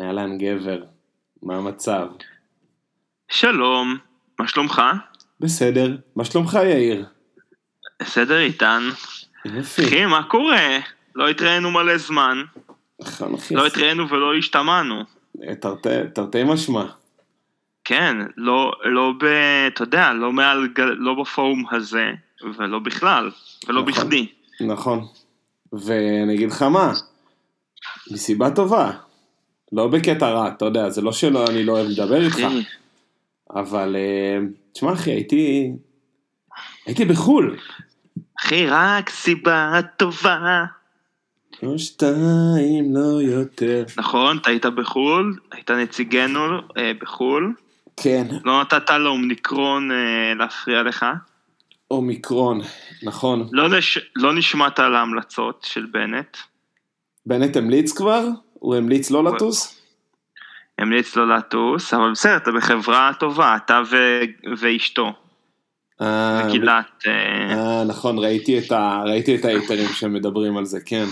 אהלן גבר, מה המצב? שלום, מה שלומך? בסדר, מה שלומך יאיר? בסדר איתן. יופי. אחי, מה קורה? לא התראינו מלא זמן. נכון אחי, לא התראינו ולא השתמענו. תרתי משמע. כן, לא, לא ב... אתה יודע, לא מעל... לא בפורום הזה, ולא בכלל, ולא נכון. בכדי. נכון. ואני אגיד לך מה, מסיבה טובה. לא בקטע רע, אתה יודע, זה לא שלא אני לא אוהב לדבר איתך, אבל אה, תשמע אחי, הייתי... הייתי בחו"ל. אחי, רק סיבה טובה. לא שתיים, לא יותר. נכון, אתה היית בחו"ל, היית נציגנו אה, בחו"ל. כן, לא נתת לאומניקרון אה, להפריע לך. אומיקרון, נכון. לא, נש... לא נשמעת על ההמלצות של בנט. בנט המליץ כבר? הוא המליץ לא לטוס? המליץ לא לטוס, אבל בסדר, אתה בחברה טובה, אתה ו... ואשתו, אה, גילת... אה, אה, נכון, ראיתי את, ה... ראיתי את ההיתרים שמדברים על זה, כן.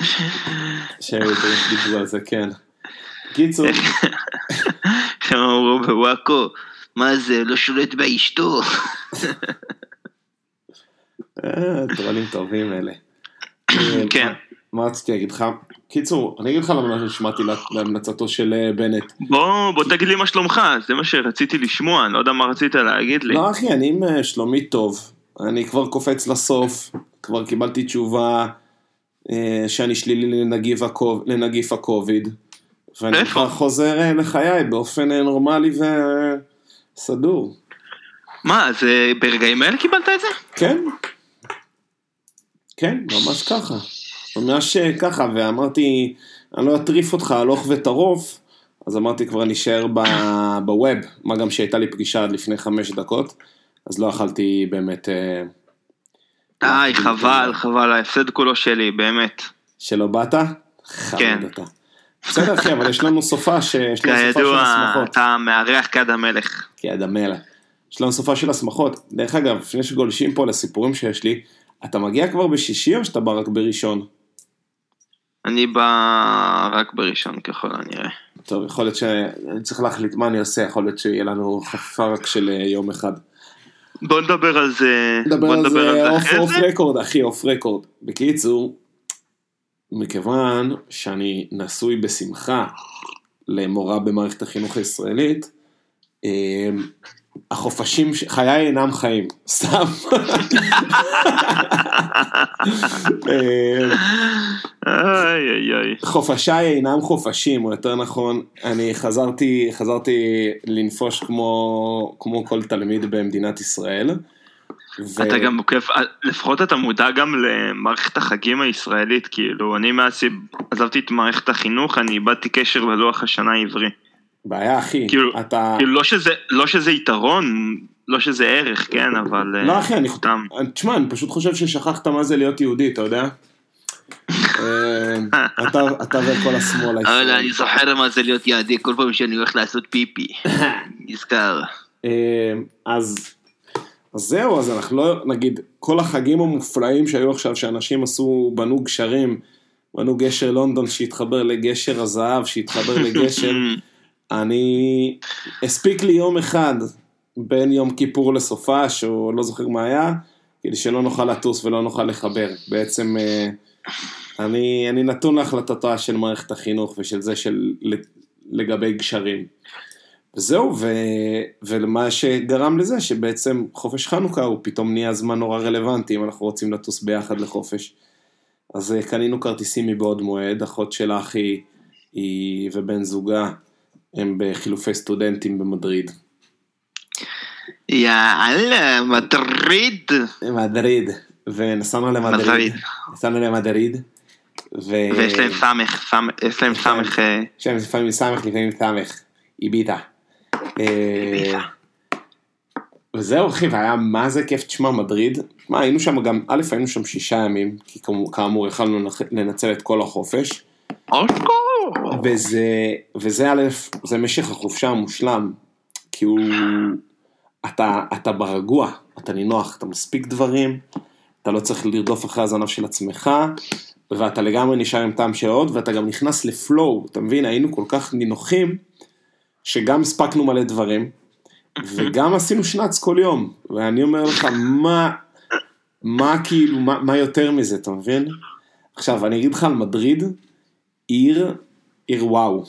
שההיתרים שדיברו על זה, כן. קיצור, הם אמרו בוואקו, מה זה, לא שולט באשתו. אה, טרולים טובים אלה. אה, כן. מה רציתי להגיד לך? קיצור, אני אגיד לך למה נשמעתי לה- להמלצתו של אה, בנט. בוא, בוא תגיד לי מה שלומך, זה מה שרציתי לשמוע, אני לא יודע מה רצית להגיד לי. לא אחי, אני עם אה, שלומי טוב. אני כבר קופץ לסוף, כבר קיבלתי תשובה אה, שאני שלילי לנגיף, הקוב... לנגיף הקוביד. ואני? כבר חוזר לחיי באופן נורמלי וסדור. מה, זה ברגעים האלה קיבלת את זה? כן. כן, ממש ככה. ממש ככה, ואמרתי, אני לא אטריף אותך הלוך וטרוף, אז אמרתי כבר נשאר בווב, מה גם שהייתה לי פגישה עד לפני חמש דקות, אז לא יכלתי באמת אה, די, חבל, חבל, ההפסד כולו שלי, באמת. שלא באת? כן. בסדר אחי, אבל יש לנו סופה ש... כידוע. אתה מארח כד המלך. כיד המלך. יש לנו סופה של השמחות. דרך אגב, לפני שגולשים פה לסיפורים שיש לי, אתה מגיע כבר בשישי או שאתה בא רק בראשון? אני בא רק בראשון ככל הנראה. טוב, יכול להיות שאני צריך להחליט מה אני עושה, יכול להיות שיהיה לנו חפיפה רק של אה, יום אחד. בוא נדבר על זה, נדבר על זה על אוף. רקורד, אחי, אוף רקורד. בקיצור, מכיוון שאני נשוי בשמחה למורה במערכת החינוך הישראלית, אה, החופשים, חיי אינם חיים, סתם. אה. חופשיי אינם חופשים, או יותר נכון, אני חזרתי, חזרתי לנפוש כמו, כמו כל תלמיד במדינת ישראל. ו- אתה גם עוקב, לפחות אתה מודע גם למערכת החגים הישראלית, כאילו, אני מאז שעזבתי את מערכת החינוך, אני איבדתי קשר ללוח השנה העברי. בעיה אחי, כאילו- אתה... כאילו, לא שזה, לא שזה יתרון, לא שזה ערך, כן, אבל... אה, לא אחי, אני... סתם. תשמע, אני פשוט חושב ששכחת מה זה להיות יהודי, אתה יודע? אה, אתה אתה וכל השמאל אבל הישראלי. אני זוכר מה זה להיות יהודי כל פעם שאני הולך לעשות פיפי. נזכר. אה, אז, אז זהו, אז אנחנו לא, נגיד, כל החגים המופלאים שהיו עכשיו, שאנשים עשו, בנו גשרים, בנו גשר לונדון שהתחבר לגשר הזהב, שהתחבר לגשר, אני, הספיק לי יום אחד בין יום כיפור לסופש, או לא זוכר מה היה, כדי שלא נוכל לטוס ולא נוכל לחבר. בעצם, אה, אני, אני נתון להחלטתה של מערכת החינוך ושל זה של לגבי גשרים. וזהו, ו... ולמה שגרם לזה שבעצם חופש חנוכה הוא פתאום נהיה זמן נורא רלוונטי אם אנחנו רוצים לטוס ביחד לחופש. אז אה, קנינו כרטיסים מבעוד מועד, אחות של אחי היא ובן זוגה הם בחילופי סטודנטים במדריד. יאללה, מטריד. מדריד, ונסענו למדריד. מדריד. נסענו למדריד. ו... ויש להם סמך, סמך- יש להם סמך... אה, יש להם לפעמים סמך, לפעמים סמך, איביטה. אה, וזהו אחי, והיה מה זה כיף, תשמע, מדריד, מה, היינו שם גם, א', היינו שם שישה ימים, כי כאמור- יכלנו לנצל את כל החופש, אושקו. וזה, וזה א', זה משך החופשה המושלם, כי הוא, אתה, אתה ברגוע, אתה נינוח, אתה מספיק דברים, אתה לא צריך לרדוף אחרי הזנב של עצמך, ואתה לגמרי נשאר עם טעם של עוד, ואתה גם נכנס לפלואו, אתה מבין, היינו כל כך נינוחים, שגם הספקנו מלא דברים, וגם עשינו שנץ כל יום, ואני אומר לך, מה, מה כאילו, מה, מה יותר מזה, אתה מבין? עכשיו, אני אגיד לך על מדריד, עיר, עיר וואו.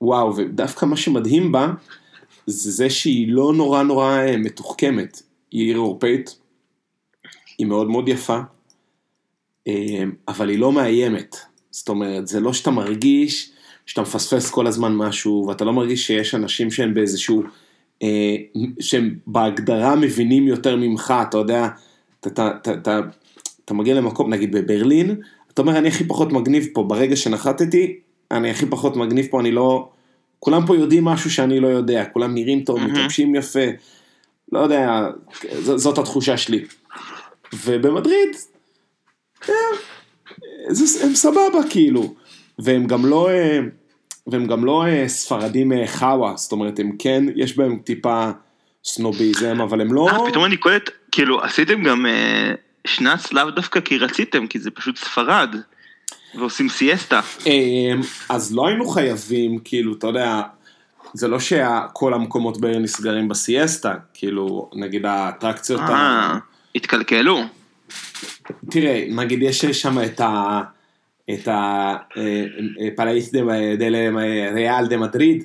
וואו, ודווקא מה שמדהים בה, זה זה שהיא לא נורא נורא אה, מתוחכמת. היא עיר אירופאית, היא מאוד מאוד יפה, אה, אבל היא לא מאיימת. זאת אומרת, זה לא שאתה מרגיש שאתה מפספס כל הזמן משהו, ואתה לא מרגיש שיש אנשים שהם באיזשהו, אה, שהם בהגדרה מבינים יותר ממך, אתה יודע, אתה, אתה, אתה, אתה, אתה מגיע למקום, נגיד בברלין, אתה אומר, אני הכי פחות מגניב פה, ברגע שנחתתי, אני הכי פחות מגניב פה, אני לא... כולם פה יודעים משהו שאני לא יודע, כולם נראים טוב, מתלבשים יפה, לא יודע, ז, זאת התחושה שלי. ובמדריד, אה, הם סבבה כאילו, והם גם לא, אה, והם גם לא אה, ספרדים חאווה, זאת אומרת, הם כן, יש בהם טיפה סנוביזם, אבל הם לא... אה, פתאום אני קולט, כאילו, עשיתם גם שנץ לאו דווקא כי רציתם, כי זה פשוט ספרד. ועושים סיאסטה. אמ, אז לא היינו חייבים, כאילו, אתה יודע, זה לא שכל המקומות בעיר נסגרים בסיאסטה, כאילו, נגיד האטרקציות... אה, התקלקלו. תראה, נגיד יש שם את ה... את ה Palace de Real de Madrid,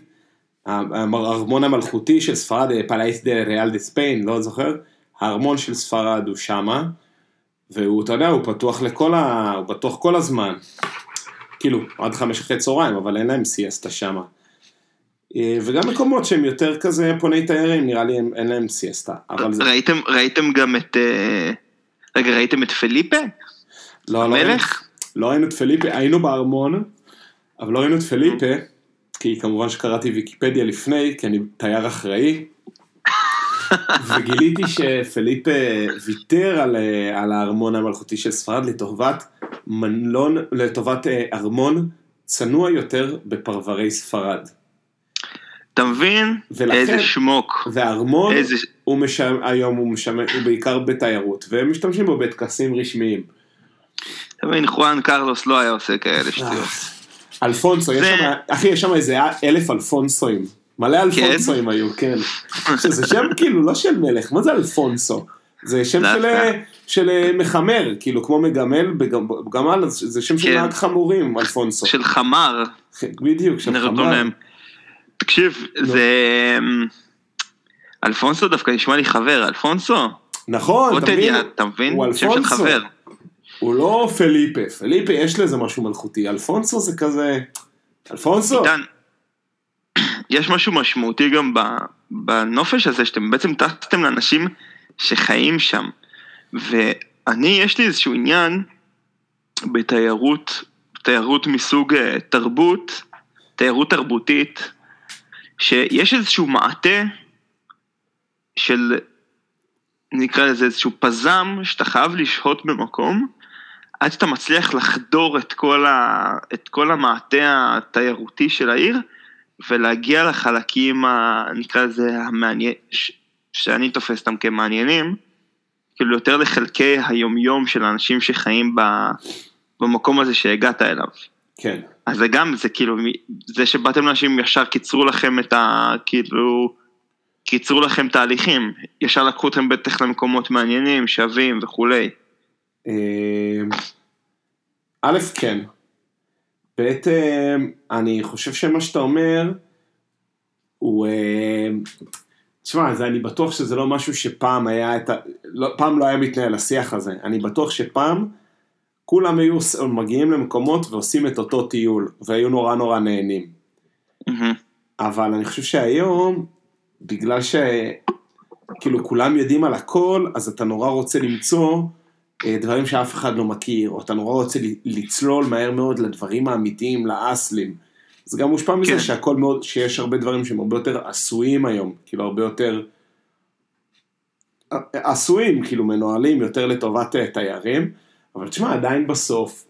הארמון המלכותי של ספרד, Palace de Real de Spain, לא זוכר? הארמון של ספרד הוא שמה. והוא, אתה יודע, הוא פתוח לכל ה... הוא פתוח כל הזמן. כאילו, עד חמש אחרי צהריים, אבל אין להם סיאסטה שמה. אה, וגם מקומות שהם יותר כזה פוני תיירים, נראה לי הם, אין להם סיאסטה. אבל זה... ראיתם, ראיתם גם את... אה, רגע, ראיתם את פליפה? לא, המלך? לא ראינו, לא ראינו את פליפה, היינו בארמון, אבל לא ראינו את פליפה, כי כמובן שקראתי ויקיפדיה לפני, כי אני תייר אחראי. וגיליתי שפליפ ויתר על, אה, על הארמון המלכותי של ספרד לטובת מנלון, לטובת אה, ארמון צנוע יותר בפרברי ספרד. אתה מבין? ולכן, איזה שמוק. והארמון, איזה... הוא משם, היום הוא, משם, הוא בעיקר בתיירות, והם משתמשים בו בטקסים רשמיים. אתה מבין, חואן קרלוס לא היה עושה כאלה שטויות. אלפונסו, יש שם, אחי, יש שם איזה אלף אלפונסואים. מלא אלפונסואים כן? היו, כן. שזה שם כאילו לא של מלך, מה זה אלפונסו? זה שם של, של מחמר, כאילו כמו מגמל, בגמל זה שם של כן. נהג חמורים, אלפונסו. של חמר. בדיוק, של חמר. תקשיב, זה... אלפונסו דווקא נשמע לי חבר, אלפונסו? נכון, אתה מבין? אתה מבין? הוא אלפונסו. הוא לא פליפה, פליפה יש לזה משהו מלכותי, אלפונסו זה כזה... אלפונסו. עידן, יש משהו משמעותי גם בנופש הזה, שאתם בעצם טסתם לאנשים שחיים שם. ואני, יש לי איזשהו עניין בתיירות, תיירות מסוג אה, תרבות, תיירות תרבותית, שיש איזשהו מעטה של, נקרא לזה איזשהו פזם, שאתה חייב לשהות במקום, עד שאתה מצליח לחדור את כל, ה, את כל המעטה התיירותי של העיר, ולהגיע לחלקים, ה, נקרא לזה, המעניין, שאני תופס אותם כמעניינים, כאילו יותר לחלקי היומיום של האנשים שחיים ב, במקום הזה שהגעת אליו. כן. אז זה גם, זה כאילו, זה שבאתם לאנשים ישר קיצרו לכם את ה... כאילו, קיצרו לכם תהליכים, ישר לקחו אתכם בטח למקומות מעניינים, שווים וכולי. אה, א', כן, בעצם אני חושב שמה שאתה אומר הוא... אה, תשמע, אני בטוח שזה לא משהו שפעם היה את ה... לא, פעם לא היה מתנהל השיח הזה. אני בטוח שפעם כולם היו מגיעים למקומות ועושים את אותו טיול, והיו נורא נורא נהנים. Mm-hmm. אבל אני חושב שהיום, בגלל שכאילו כולם יודעים על הכל, אז אתה נורא רוצה למצוא דברים שאף אחד לא מכיר, או אתה נורא רוצה לצלול מהר מאוד לדברים האמיתיים, לאסלים. זה גם מושפע מזה כן. שהכל מאוד, שיש הרבה דברים שהם הרבה יותר עשויים היום, כאילו הרבה יותר אה, עשויים, כאילו מנוהלים יותר לטובת אה, תיירים, אבל תשמע, עדיין בסוף,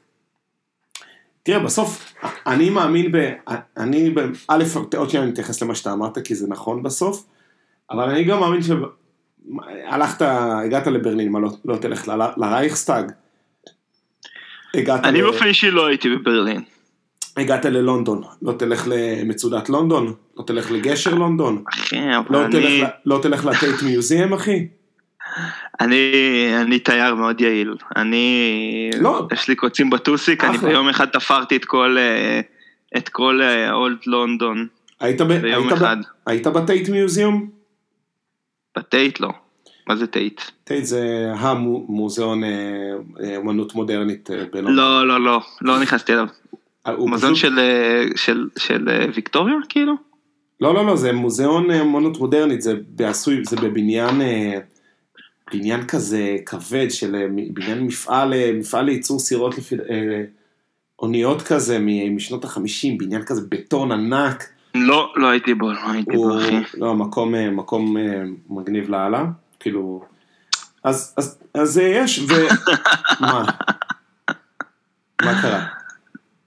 תראה, בסוף, אני מאמין ב... אני, ב, א', עוד שניה אני אתייחס למה שאתה אמרת, כי זה נכון בסוף, אבל אני גם מאמין הלכת, הגעת לברלין, מה לא, לא תלך ל- לרייכסטאג? הגעת, אני ל... באופן אישי לא הייתי בברלין. הגעת ללונדון, לא תלך למצודת לונדון? לא תלך לגשר לונדון? אחי, אבל לא, אני... תלך, לא תלך ל Tate Museum, אחי? אני, אני תייר מאוד יעיל. אני, לא. יש לי קוצים בטוסיק, אני אחלה. ביום אחד תפרתי את כל, אה, את כל אה, Old London, היית, ב... ביום היית, אחד. ב... היית ב Tate Museum? בטייט לא. מה זה טייט? טייט זה המוזיאון אה, אה, אומנות מודרנית אה, בלונדון. לא, לא, לא, לא נכנסתי אליו. אה, מוזיאון פשוט- של, אה, של, של אה, ויקטוריה, כאילו? לא, לא, לא, זה מוזיאון אה, אומנות מודרנית, זה בעשוי, זה בבניין, אה, בניין כזה כבד של אה, בניין מפעל, אה, מפעל לייצור סירות לפי, אה, אוניות כזה משנות החמישים, בניין כזה בטון ענק. לא, לא הייתי בו, לא הייתי הוא, בו, אחי. לא, מקום, אה, מקום אה, מגניב לאללה, כאילו, אז, אז, אז אה, יש, ו... מה? מה קרה?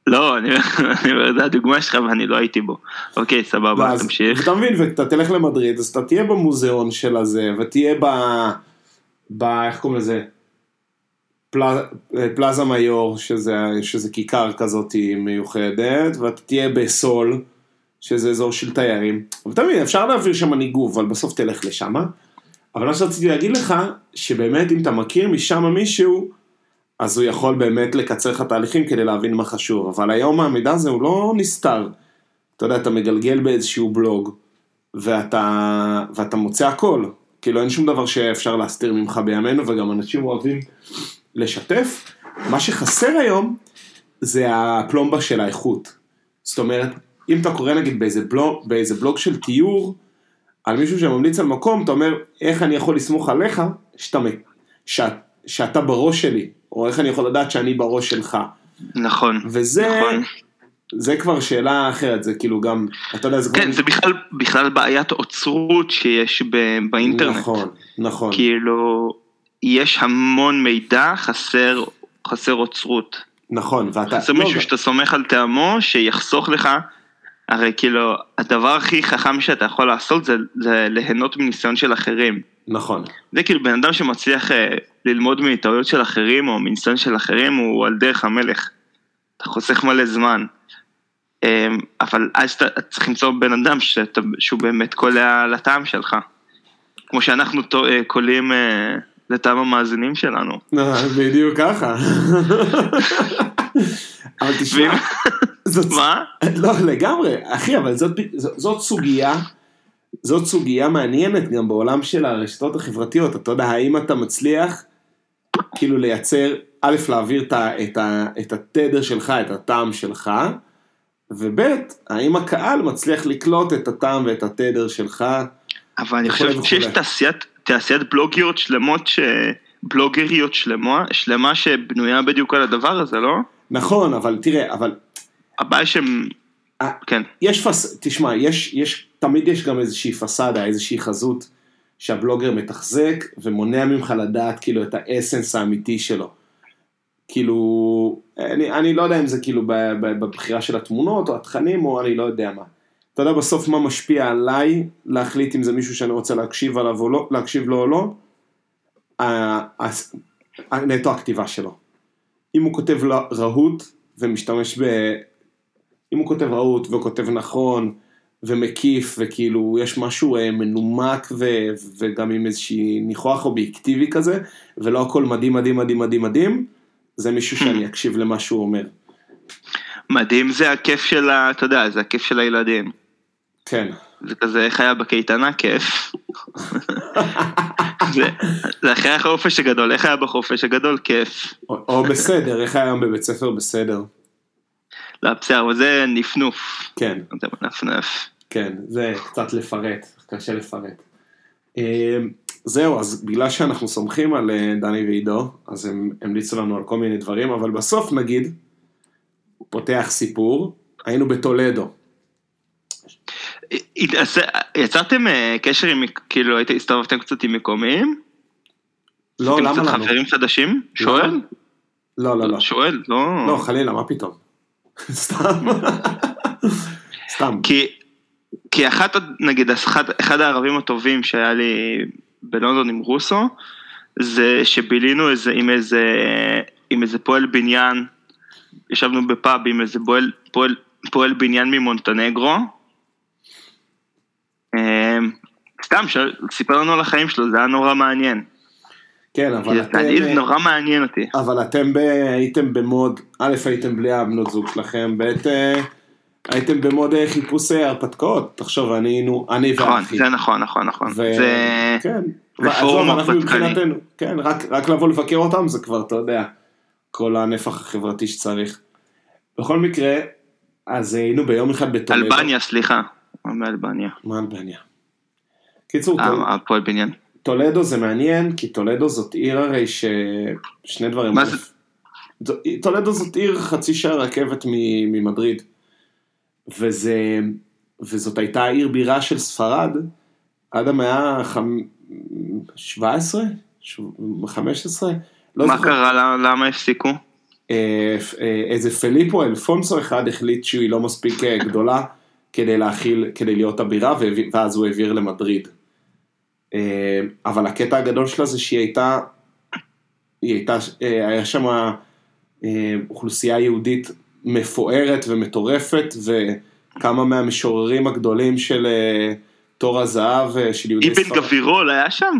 לא, אני אומר, זה הדוגמה שלך ואני לא הייתי בו. אוקיי, סבבה, תמשיך. אתה מבין, ואתה תלך למדריד, אז אתה תהיה במוזיאון של הזה, ותהיה ב... ב... איך קוראים לזה? פלא, פלאזה מיור, שזה, שזה כיכר כזאת מיוחדת, ואתה תהיה בסול, שזה אזור של תיירים. ואתה מבין, אפשר להעביר שם ניגוב, אבל בסוף תלך לשם. אבל מה שרציתי להגיד לך, שבאמת אם אתה מכיר משם מישהו, אז הוא יכול באמת לקצר לך תהליכים כדי להבין מה חשוב. אבל היום המידע הזה הוא לא נסתר. אתה יודע, אתה מגלגל באיזשהו בלוג, ואתה, ואתה מוצא הכל. כאילו אין שום דבר שאפשר להסתיר ממך בימינו, וגם אנשים אוהבים לשתף. מה שחסר היום, זה הפלומבה של האיכות. זאת אומרת, אם אתה קורא נגיד באיזה בלוג, באיזה בלוג של תיאור, על מישהו שממליץ על מקום, אתה אומר, איך אני יכול לסמוך עליך, שאתה, שאת, שאתה בראש שלי, או איך אני יכול לדעת שאני בראש שלך. נכון. וזה, נכון. זה כבר שאלה אחרת, זה כאילו גם, אתה יודע, זה כן, כבר... זה בכלל, בכלל בעיית אוצרות שיש ב- באינטרנט. נכון, נכון, כאילו, יש המון מידע, חסר, חסר אוצרות. נכון, ואתה... חסר לא, מישהו שאתה סומך על טעמו, שיחסוך לך, הרי כאילו, הדבר הכי חכם שאתה יכול לעשות זה, זה ליהנות מניסיון של אחרים. נכון, זה כאילו בן אדם שמצליח אה, ללמוד מטעויות של אחרים או מניסיון של אחרים הוא על דרך המלך. אתה חוסך מלא זמן. אה, אבל אז אתה צריך למצוא בן אדם שאתה, שהוא באמת קולע לטעם שלך. כמו שאנחנו אה, קולעים אה, לטעם המאזינים שלנו. אה, בדיוק ככה. אבל תשמע, זאת... מה? לא, לגמרי, אחי, אבל זאת, זאת, זאת סוגיה, זאת סוגיה מעניינת גם בעולם של הרשתות החברתיות, אתה יודע, האם אתה מצליח כאילו לייצר, א', להעביר את, ה, את, ה, את התדר שלך, את הטעם שלך, וב', האם הקהל מצליח לקלוט את הטעם ואת התדר שלך, אבל אני חושב שיש. תעשיית, תעשיית בלוגיות שלמות, ש... בלוגריות שלמה, שלמה שבנויה בדיוק על הדבר הזה, לא? נכון, אבל תראה, אבל הבעיה שהם... אה. כן. יש פס... תשמע, יש, יש, תמיד יש גם איזושהי פסאדה, איזושהי חזות שהבלוגר מתחזק ומונע ממך לדעת כאילו את האסנס האמיתי שלו. כאילו, אני, אני לא יודע אם זה כאילו בבחירה של התמונות או התכנים או אני לא יודע מה. אתה יודע בסוף מה משפיע עליי להחליט אם זה מישהו שאני רוצה להקשיב עליו או לא, להקשיב לו או לא? נטו הכתיבה שלו. אם הוא כותב רהוט ומשתמש. אם הוא כותב רהוט וכותב נכון ומקיף וכאילו יש משהו אה, מנומק ו, וגם עם איזושהי ניחוח אובייקטיבי כזה ולא הכל מדהים מדהים מדהים מדהים מדהים זה מישהו שאני אקשיב למה שהוא אומר. מדהים זה הכיף של ה... אתה יודע, זה הכיף של הילדים. כן. זה כזה, איך היה בקייטנה? כיף. זה, זה אחרי החופש הגדול, איך היה בחופש הגדול? כיף. או, או בסדר, איך היה היום בבית ספר בסדר. לא, בסדר, זה נפנוף. כן, זה מנפנף. כן, זה קצת לפרט, קשה לפרט. אה, זהו, אז בגלל שאנחנו סומכים על אה, דני ועידו, אז הם המליצו לנו על כל מיני דברים, אבל בסוף נגיד, פותח סיפור, היינו בטולדו. יצרתם אה, קשר עם, כאילו, הסתובבתם קצת עם מקומיים? לא, למה לנו? חברים חדשים? שואל? לא, לא, לא. שואל, לא. לא, חלילה, מה פתאום? סתם. סתם. כי, כי אחת, נגיד, אחד, אחד הערבים הטובים שהיה לי בלונדון עם רוסו, זה שבילינו איזה, עם איזה, עם איזה פועל בניין, ישבנו בפאב עם איזה פועל, פועל, פועל בניין ממונטנגרו. אמ, סתם. סיפר לנו על החיים שלו, זה היה נורא מעניין. כן, אבל אתם... אני, זה נורא מעניין אותי. אבל אתם ב... הייתם במוד, א', הייתם בלי הבנות זוג שלכם, ב', אה, הייתם במוד אה, חיפוש אה, הרפתקאות. תחשוב, אני היינו, אני נכון, ואחי. זה נכון, נכון, נכון. ו... זה... כן. זה פורום הרפתקני. כן, רק, רק לבוא לבקר אותם זה כבר, אתה יודע, כל הנפח החברתי שצריך. בכל מקרה, אז היינו ביום אחד בטולדו. אלבניה, סליחה. מאלבניה. מה אלבניה? קיצור, טול- אה, הפועל בניין. טולדו זה מעניין, כי טולדו זאת עיר הרי ש... שני דברים. מה זה? טולדו זאת עיר חצי שעה רכבת ממדריד. וזה... וזאת הייתה עיר בירה של ספרד עד המאה ה-17? 15? לא מה זוכר. קרה, למה- הפסיקו? אה, אה, איזה פליפו אלפונסו אחד החליט שהיא לא מספיק אה, גדולה כדי להכיל, כדי להיות הבירה, ואז הוא העביר למדריד. אה, אבל הקטע הגדול שלה זה שהיא הייתה, היא הייתה, אה, היה שם אה, אוכלוסייה יהודית מפוארת ומטורפת, וכמה מהמשוררים הגדולים של תור הזהב, של יהודי אבן ספרד. גבירול היה שם?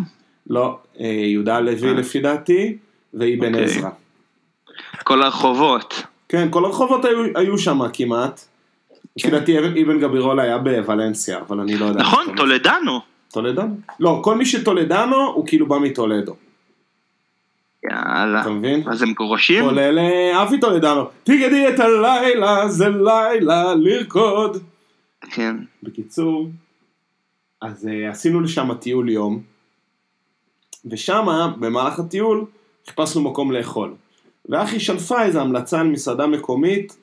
לא, יהודה הלוי אה. לפי דעתי, ואבן אוקיי. עזרא. כל הרחובות. כן, כל הרחובות היו, היו שם כמעט. לפי דעתי אבן- גבירול היה בוולנסיה, אבל אני לא יודע. נכון. טולדנו. טולדנו? לא, כל מי שטולדנו הוא כאילו בא מטולדו, יאללה. אתה מבין? אז הם גרושים? כולל אבי טולדנו. תגידי את הלילה, זה לילה לרקוד. כן. בקיצור, אז אה, עשינו לשם טיול יום, ושמה, במהלך הטיול, חיפשנו מקום לאכול. ואחי שלפה איזו המלצה על מסעדה מקומית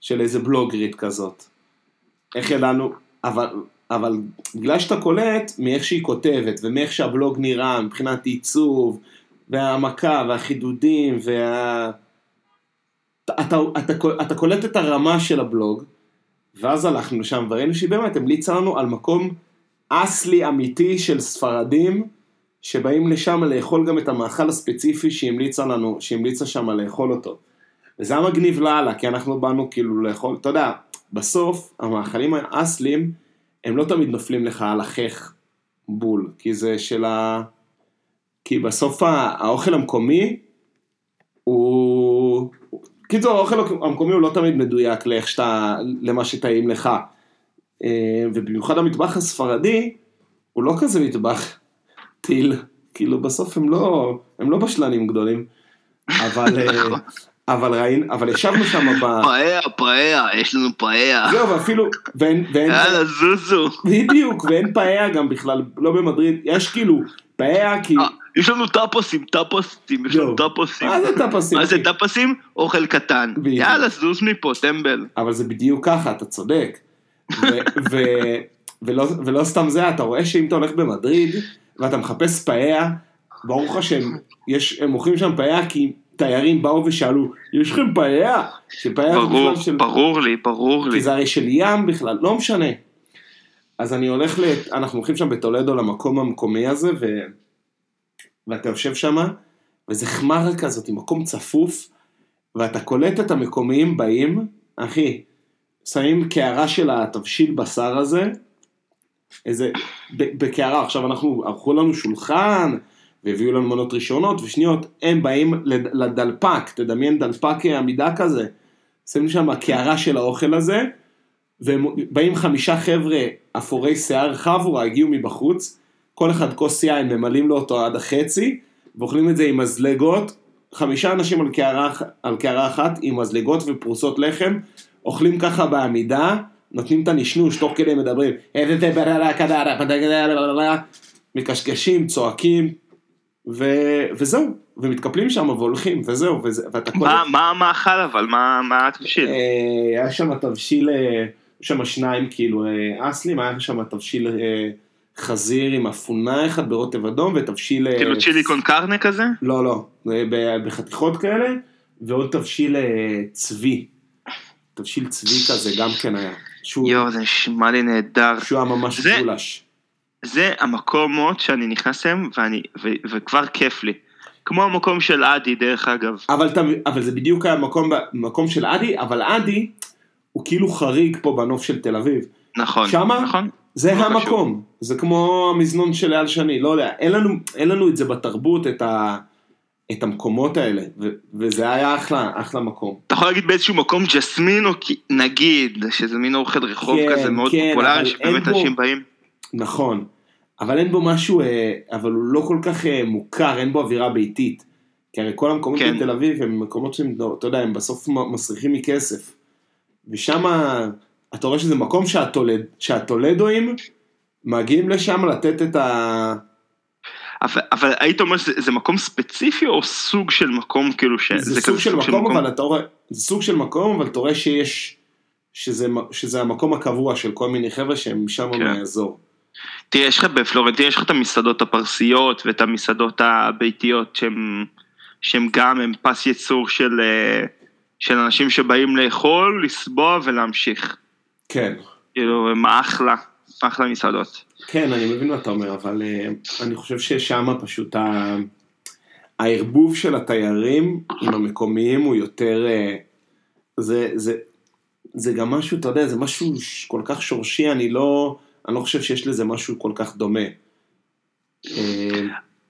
של איזה בלוגרית כזאת. איך ידענו, אבל, אבל בגלל שאתה קולט מאיך שהיא כותבת ומאיך שהבלוג נראה מבחינת עיצוב והעמקה והחידודים וה... אתה, אתה, אתה, אתה קולט את הרמה של הבלוג ואז הלכנו לשם וראינו שהיא באמת המליצה לנו על מקום אסלי אמיתי של ספרדים שבאים לשם לאכול גם את המאכל הספציפי שהיא המליצה לנו, שהיא המליצה שם לאכול אותו. וזה היה מגניב לאללה, כי אנחנו באנו כאילו לאכול, אתה יודע, בסוף המאכלים האסלים הם לא תמיד נופלים לך על החך בול, כי זה של ה... כי בסוף האוכל המקומי הוא... קיצור, האוכל המקומי הוא לא תמיד מדויק לאיך שאתה, למה שטעים לך. אה, ובמיוחד המטבח הספרדי, הוא לא כזה מטבח טיל. כאילו בסוף הם לא, הם לא בשלנים גדולים. אבל, אה, אבל ראינו, אבל ישבנו שם ב... פאיה, פאיה, יש לנו פאיה. זהו, ואפילו, ואין, ואין, יאללה, זוזו. בדיוק, ואין פאיה גם בכלל, לא במדריד, יש כאילו, פאיה כי... אה, יש לנו טאפוסים, טאפוסים, יש לנו יואו. טאפוסים. מה זה טאפסים? מה זה? טאפוסים? אוכל קטן. יאללה, זוז מפה, טמבל. אבל זה בדיוק ככה, אתה צודק. ולא, סתם זה, אתה רואה שאם אתה הולך במדריד, ואתה מחפש פאיה, ברור לך שהם יש, הם מוכרים שם פאיה כי תיירים באו ושאלו, יש לכם פאיה? שפאיה זה ברור, בכלל של... ברור לי, ברור לי. כי זה הרי של ים בכלל, לא משנה. אז אני הולך ל... אנחנו הולכים שם בטולדו למקום המקומי הזה, ו... ואתה יושב שם, וזה חמרה כזאת, מקום צפוף, ואתה קולט את המקומיים באים, אחי, שמים קערה של התבשיל בשר הזה, איזה, בקערה, עכשיו אנחנו, ערכו לנו שולחן, והביאו לנו מנות ראשונות ושניות, הם באים לד- לדלפק, תדמיין דלפק עמידה כזה, שמים שם קערה של האוכל הזה, והם באים חמישה חבר'ה אפורי שיער חבורה, הגיעו מבחוץ, כל אחד כוס יין, ממלאים לו אותו עד החצי, ואוכלים את זה עם מזלגות, חמישה אנשים על קערה, על קערה אחת עם מזלגות ופרוסות לחם, אוכלים ככה בעמידה, נותנים את הנשנוש, תוך כדי מדברים, מקשקשים, צועקים, ו... וזהו, ומתקפלים שם והולכים, וזהו, וזה, ואתה כל... מה מה המאכל אבל? מה מה התבשיל? אה, היה שם תבשיל, אה, שם שניים כאילו אה, אסלים, היה שם תבשיל חזיר עם אפונה אחד ברוטב אדום, ותבשיל... כאילו צ'ילי קון קרנה כזה? לא, לא, בחתיכות כאלה, ועוד תבשיל צבי. תבשיל צבי כזה גם כן היה. שהוא יואו, זה נשמע לי נהדר. שהוא היה ממש גולש. זה המקומות שאני נכנס אליהם ואני, ו, וכבר כיף לי. כמו המקום של אדי דרך אגב. אבל, אבל זה בדיוק המקום מקום של אדי, אבל אדי הוא כאילו חריג פה בנוף של תל אביב. נכון, שמה? נכון. זה לא המקום, זה כמו המזנון של אייל שני, לא יודע, אין לנו, אין לנו את זה בתרבות, את, ה, את המקומות האלה, ו, וזה היה אחלה, אחלה מקום. אתה יכול להגיד באיזשהו מקום ג'סמינו, כי- נגיד, שזה מין אוכל רחוב כן, כזה מאוד כן, פופולרי, שבאמת אנשים באים. נכון, אבל אין בו משהו, אה, אבל הוא לא כל כך אה, מוכר, אין בו אווירה ביתית. כי הרי כל המקומות כן. בתל אביב הם מקומות שהם, לא, אתה יודע, הם בסוף מסריחים מכסף. ושם אתה רואה שזה מקום שהטולד, שהטולדואים מגיעים לשם לתת את ה... אבל, אבל היית אומר שזה זה מקום ספציפי או סוג של מקום כאילו ש... זה סוג של מקום, אבל אתה רואה, זה סוג של מקום, אבל אתה רואה שיש, שזה, שזה המקום הקבוע של כל מיני חבר'ה שהם שם כן. מהאזור. תראה, יש לך בפלורנטין, יש לך את המסעדות הפרסיות ואת המסעדות הביתיות שהם, שהם גם, הם פס ייצור של, אה, של אנשים שבאים לאכול, לסבוע ולהמשיך. כן. כאילו, הם אחלה, אחלה מסעדות. כן, אני מבין מה אתה אומר, אבל uh, אני חושב ששם פשוט ה... הערבוב של התיירים עם המקומיים הוא יותר... Uh, זה, זה, זה גם משהו, אתה יודע, זה משהו כל כך שורשי, אני לא, אני לא חושב שיש לזה משהו כל כך דומה.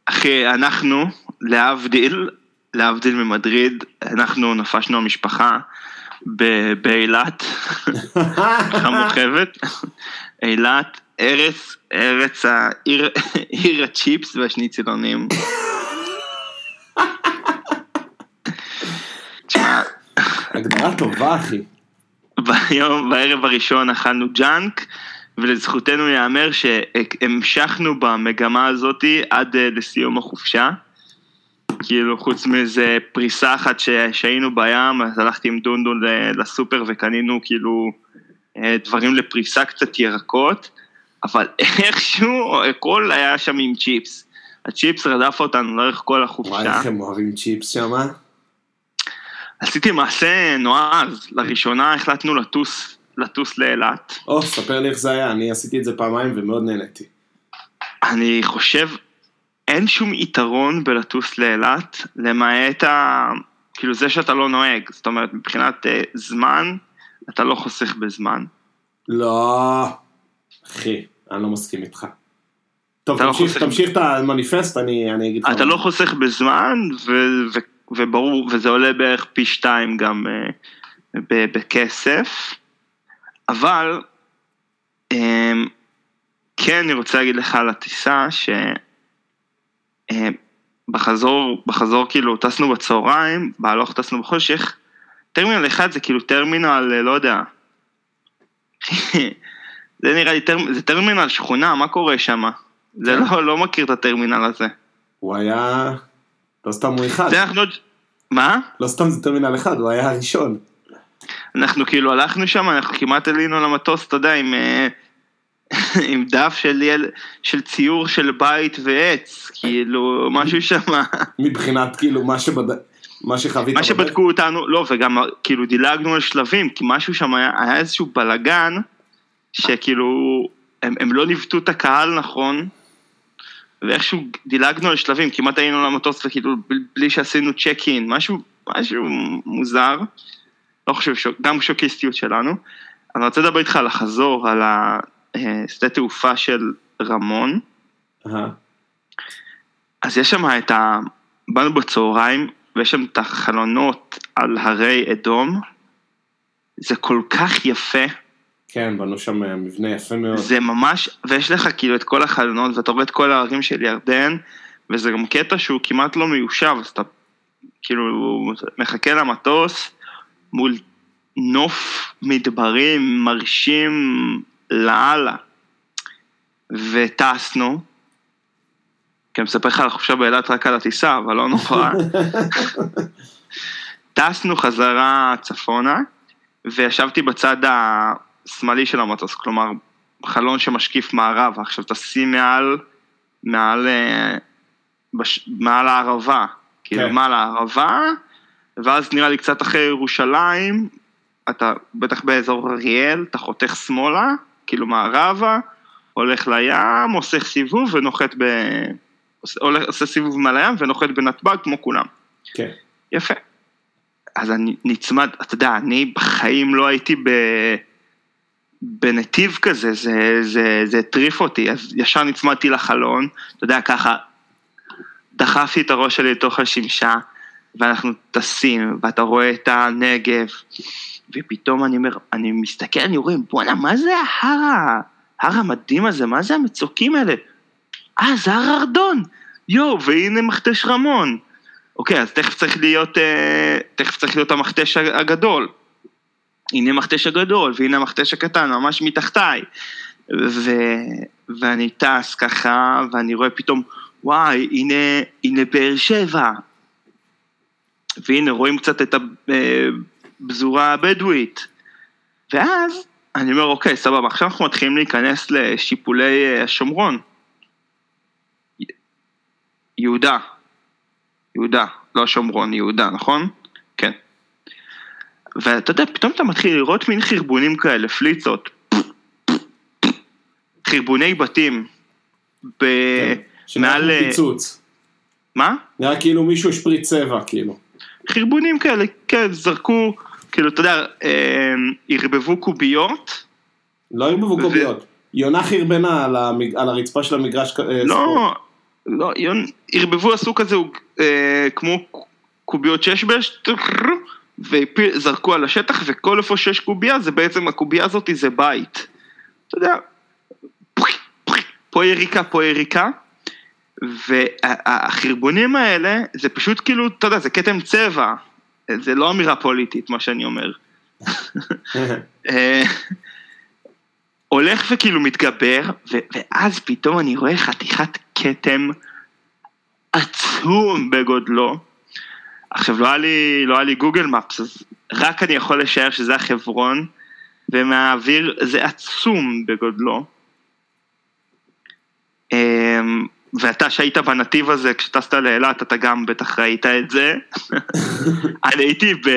אחי, אנחנו, להבדיל, להבדיל ממדריד, אנחנו נפשנו המשפחה באילת, המורחבת, אילת, ארץ, ארץ העיר, עיר הצ'יפס והשניצלונים. הגדרה טובה, אחי. ביום, בערב הראשון אכלנו ג'אנק, ולזכותנו ייאמר שהמשכנו במגמה הזאתי עד אה, לסיום החופשה. כאילו, חוץ מאיזה פריסה אחת שהיינו בים, אז הלכתי עם דונדון לסופר וקנינו כאילו אה, דברים לפריסה קצת ירקות, אבל איכשהו הכל היה שם עם צ'יפס. הצ'יפס רדף אותנו לאורך כל וואי, החופשה. איך הם אוהבים צ'יפס שמה. עשיתי מעשה נועז, לראשונה החלטנו לטוס, לטוס לאילת. או, ספר לי איך זה היה, אני עשיתי את זה פעמיים ומאוד נהניתי. אני חושב, אין שום יתרון בלטוס לאילת, למעט ה... כאילו זה שאתה לא נוהג, זאת אומרת מבחינת אה, זמן, אתה לא חוסך בזמן. לא, אחי, אני לא מסכים איתך. טוב, לא תמשיך, חוסך- תמשיך את המניפסט, אני, אני אגיד לך. אתה לא חוסך בזמן, ו... ו... וברור, וזה עולה בערך פי שתיים גם אה, ב... בכסף, אבל אה, כן אני רוצה להגיד לך על הטיסה, ש... אה, בחזור, בחזור כאילו טסנו בצהריים, בהלוך טסנו בחושך, טרמינל אחד זה כאילו טרמינל, אה, לא יודע, זה נראה לי, טרמ... זה טרמינל שכונה, מה קורה שם? זה כן. לא, לא מכיר את הטרמינל הזה. הוא היה... לא סתם הוא אחד. זה אנחנו... מה? לא סתם זה טרמינל אחד, הוא היה הראשון. אנחנו כאילו הלכנו שם, אנחנו כמעט עלינו למטוס, אתה יודע, עם, אה, עם דף של, יל... של ציור של בית ועץ, כאילו, משהו שם. מבחינת כאילו מה שבד... מה שחווית. מה. שבדקו אותנו, לא, וגם כאילו דילגנו על שלבים, כי משהו שם היה, היה איזשהו בלגן, שכאילו, הם, הם לא ניווטו את הקהל נכון, ואיכשהו דילגנו על שלבים, כמעט היינו למטוס וכאילו בלי שעשינו צ'ק אין, משהו, משהו מוזר, לא חושב, שוק, גם שוקיסטיות שלנו. אני רוצה לדבר איתך על החזור, על השדה תעופה של רמון. אהה. אז יש שם את ה... באנו בצהריים, ויש שם את החלונות על הרי אדום. זה כל כך יפה, כן, בנו שם אה, מבנה יפה מאוד. זה ממש, ויש לך כאילו את כל החלונות, ואתה רואה את כל הערים של ירדן, וזה גם קטע שהוא כמעט לא מיושב, אז אתה כאילו מחכה למטוס מול נוף מדברים מרשים לאללה. וטסנו, כי אני מספר לך על החופשה באילת רק על הטיסה, אבל לא נורא. טסנו חזרה צפונה, וישבתי בצד השמאלי של המטוס, כלומר, חלון שמשקיף מערבה. עכשיו תשים מעל, מעל, אה, בש, מעל הערבה, כאילו כן. מעל הערבה, ואז נראה לי קצת אחרי ירושלים, אתה בטח באזור אריאל, אתה חותך שמאלה, כאילו מערבה, הולך לים, עושה סיבוב ונוחת ב... עושה, עושה סיבוב מעל הים ונוחת בנתב"ג כמו כולם. כן. יפה. אז אני נצמד, אתה יודע, אני בחיים לא הייתי ב... בנתיב כזה, זה, זה, זה הטריף אותי, אז ישר נצמדתי לחלון, אתה יודע, ככה, דחפתי את הראש שלי לתוך השמשה, ואנחנו טסים, ואתה רואה את הנגב, ופתאום אני אומר, אני מסתכל, אני רואה, בואנה, מה זה ההר, ההר המדהים הזה, מה זה המצוקים האלה? אה, זה הר ארדון, יואו, והנה מכתש רמון. אוקיי, אז תכף צריך להיות, אה, תכף צריך להיות המכתש הגדול. הנה המכתש הגדול, והנה המכתש הקטן, ממש מתחתיי. ו... ואני טס ככה, ואני רואה פתאום, וואי, הנה, הנה באר שבע. והנה, רואים קצת את הפזורה הבדואית. ואז אני אומר, אוקיי, סבבה, עכשיו אנחנו מתחילים להיכנס לשיפולי אה, השומרון. יהודה. יהודה, לא שומרון, יהודה, נכון? כן. ואתה יודע, פתאום אתה מתחיל לראות מין חרבונים כאלה, פליצות. חרבוני בתים. ב... שנראה מעל... פיצוץ. מה? נראה כאילו מישהו השפריץ צבע, כאילו. חרבונים כאלה, כן, זרקו, כאילו, אתה יודע, אה, ערבבו קוביות. לא ערבבו קוביות. יונה חרבנה על הרצפה של המגרש אה. לא, לא, ערבבו, עשו כזה אה, כמו קוביות שיש בש, וזרקו על השטח, וכל איפה שיש קובייה, זה בעצם, הקובייה הזאת זה בית. אתה יודע, פה יריקה, פה יריקה, והחרבונים האלה, זה פשוט כאילו, אתה יודע, זה כתם צבע, זה לא אמירה פוליטית, מה שאני אומר. אה, הולך וכאילו מתגבר, ו- ואז פתאום אני רואה חתיכת כתם עצום בגודלו. עכשיו לא היה לי, לא היה לי גוגל מפס, אז רק אני יכול לשער שזה החברון, ומהאוויר זה עצום בגודלו. ואתה שהיית בנתיב הזה, כשטסת לאילת, אתה גם בטח ראית את זה. אני הייתי ב...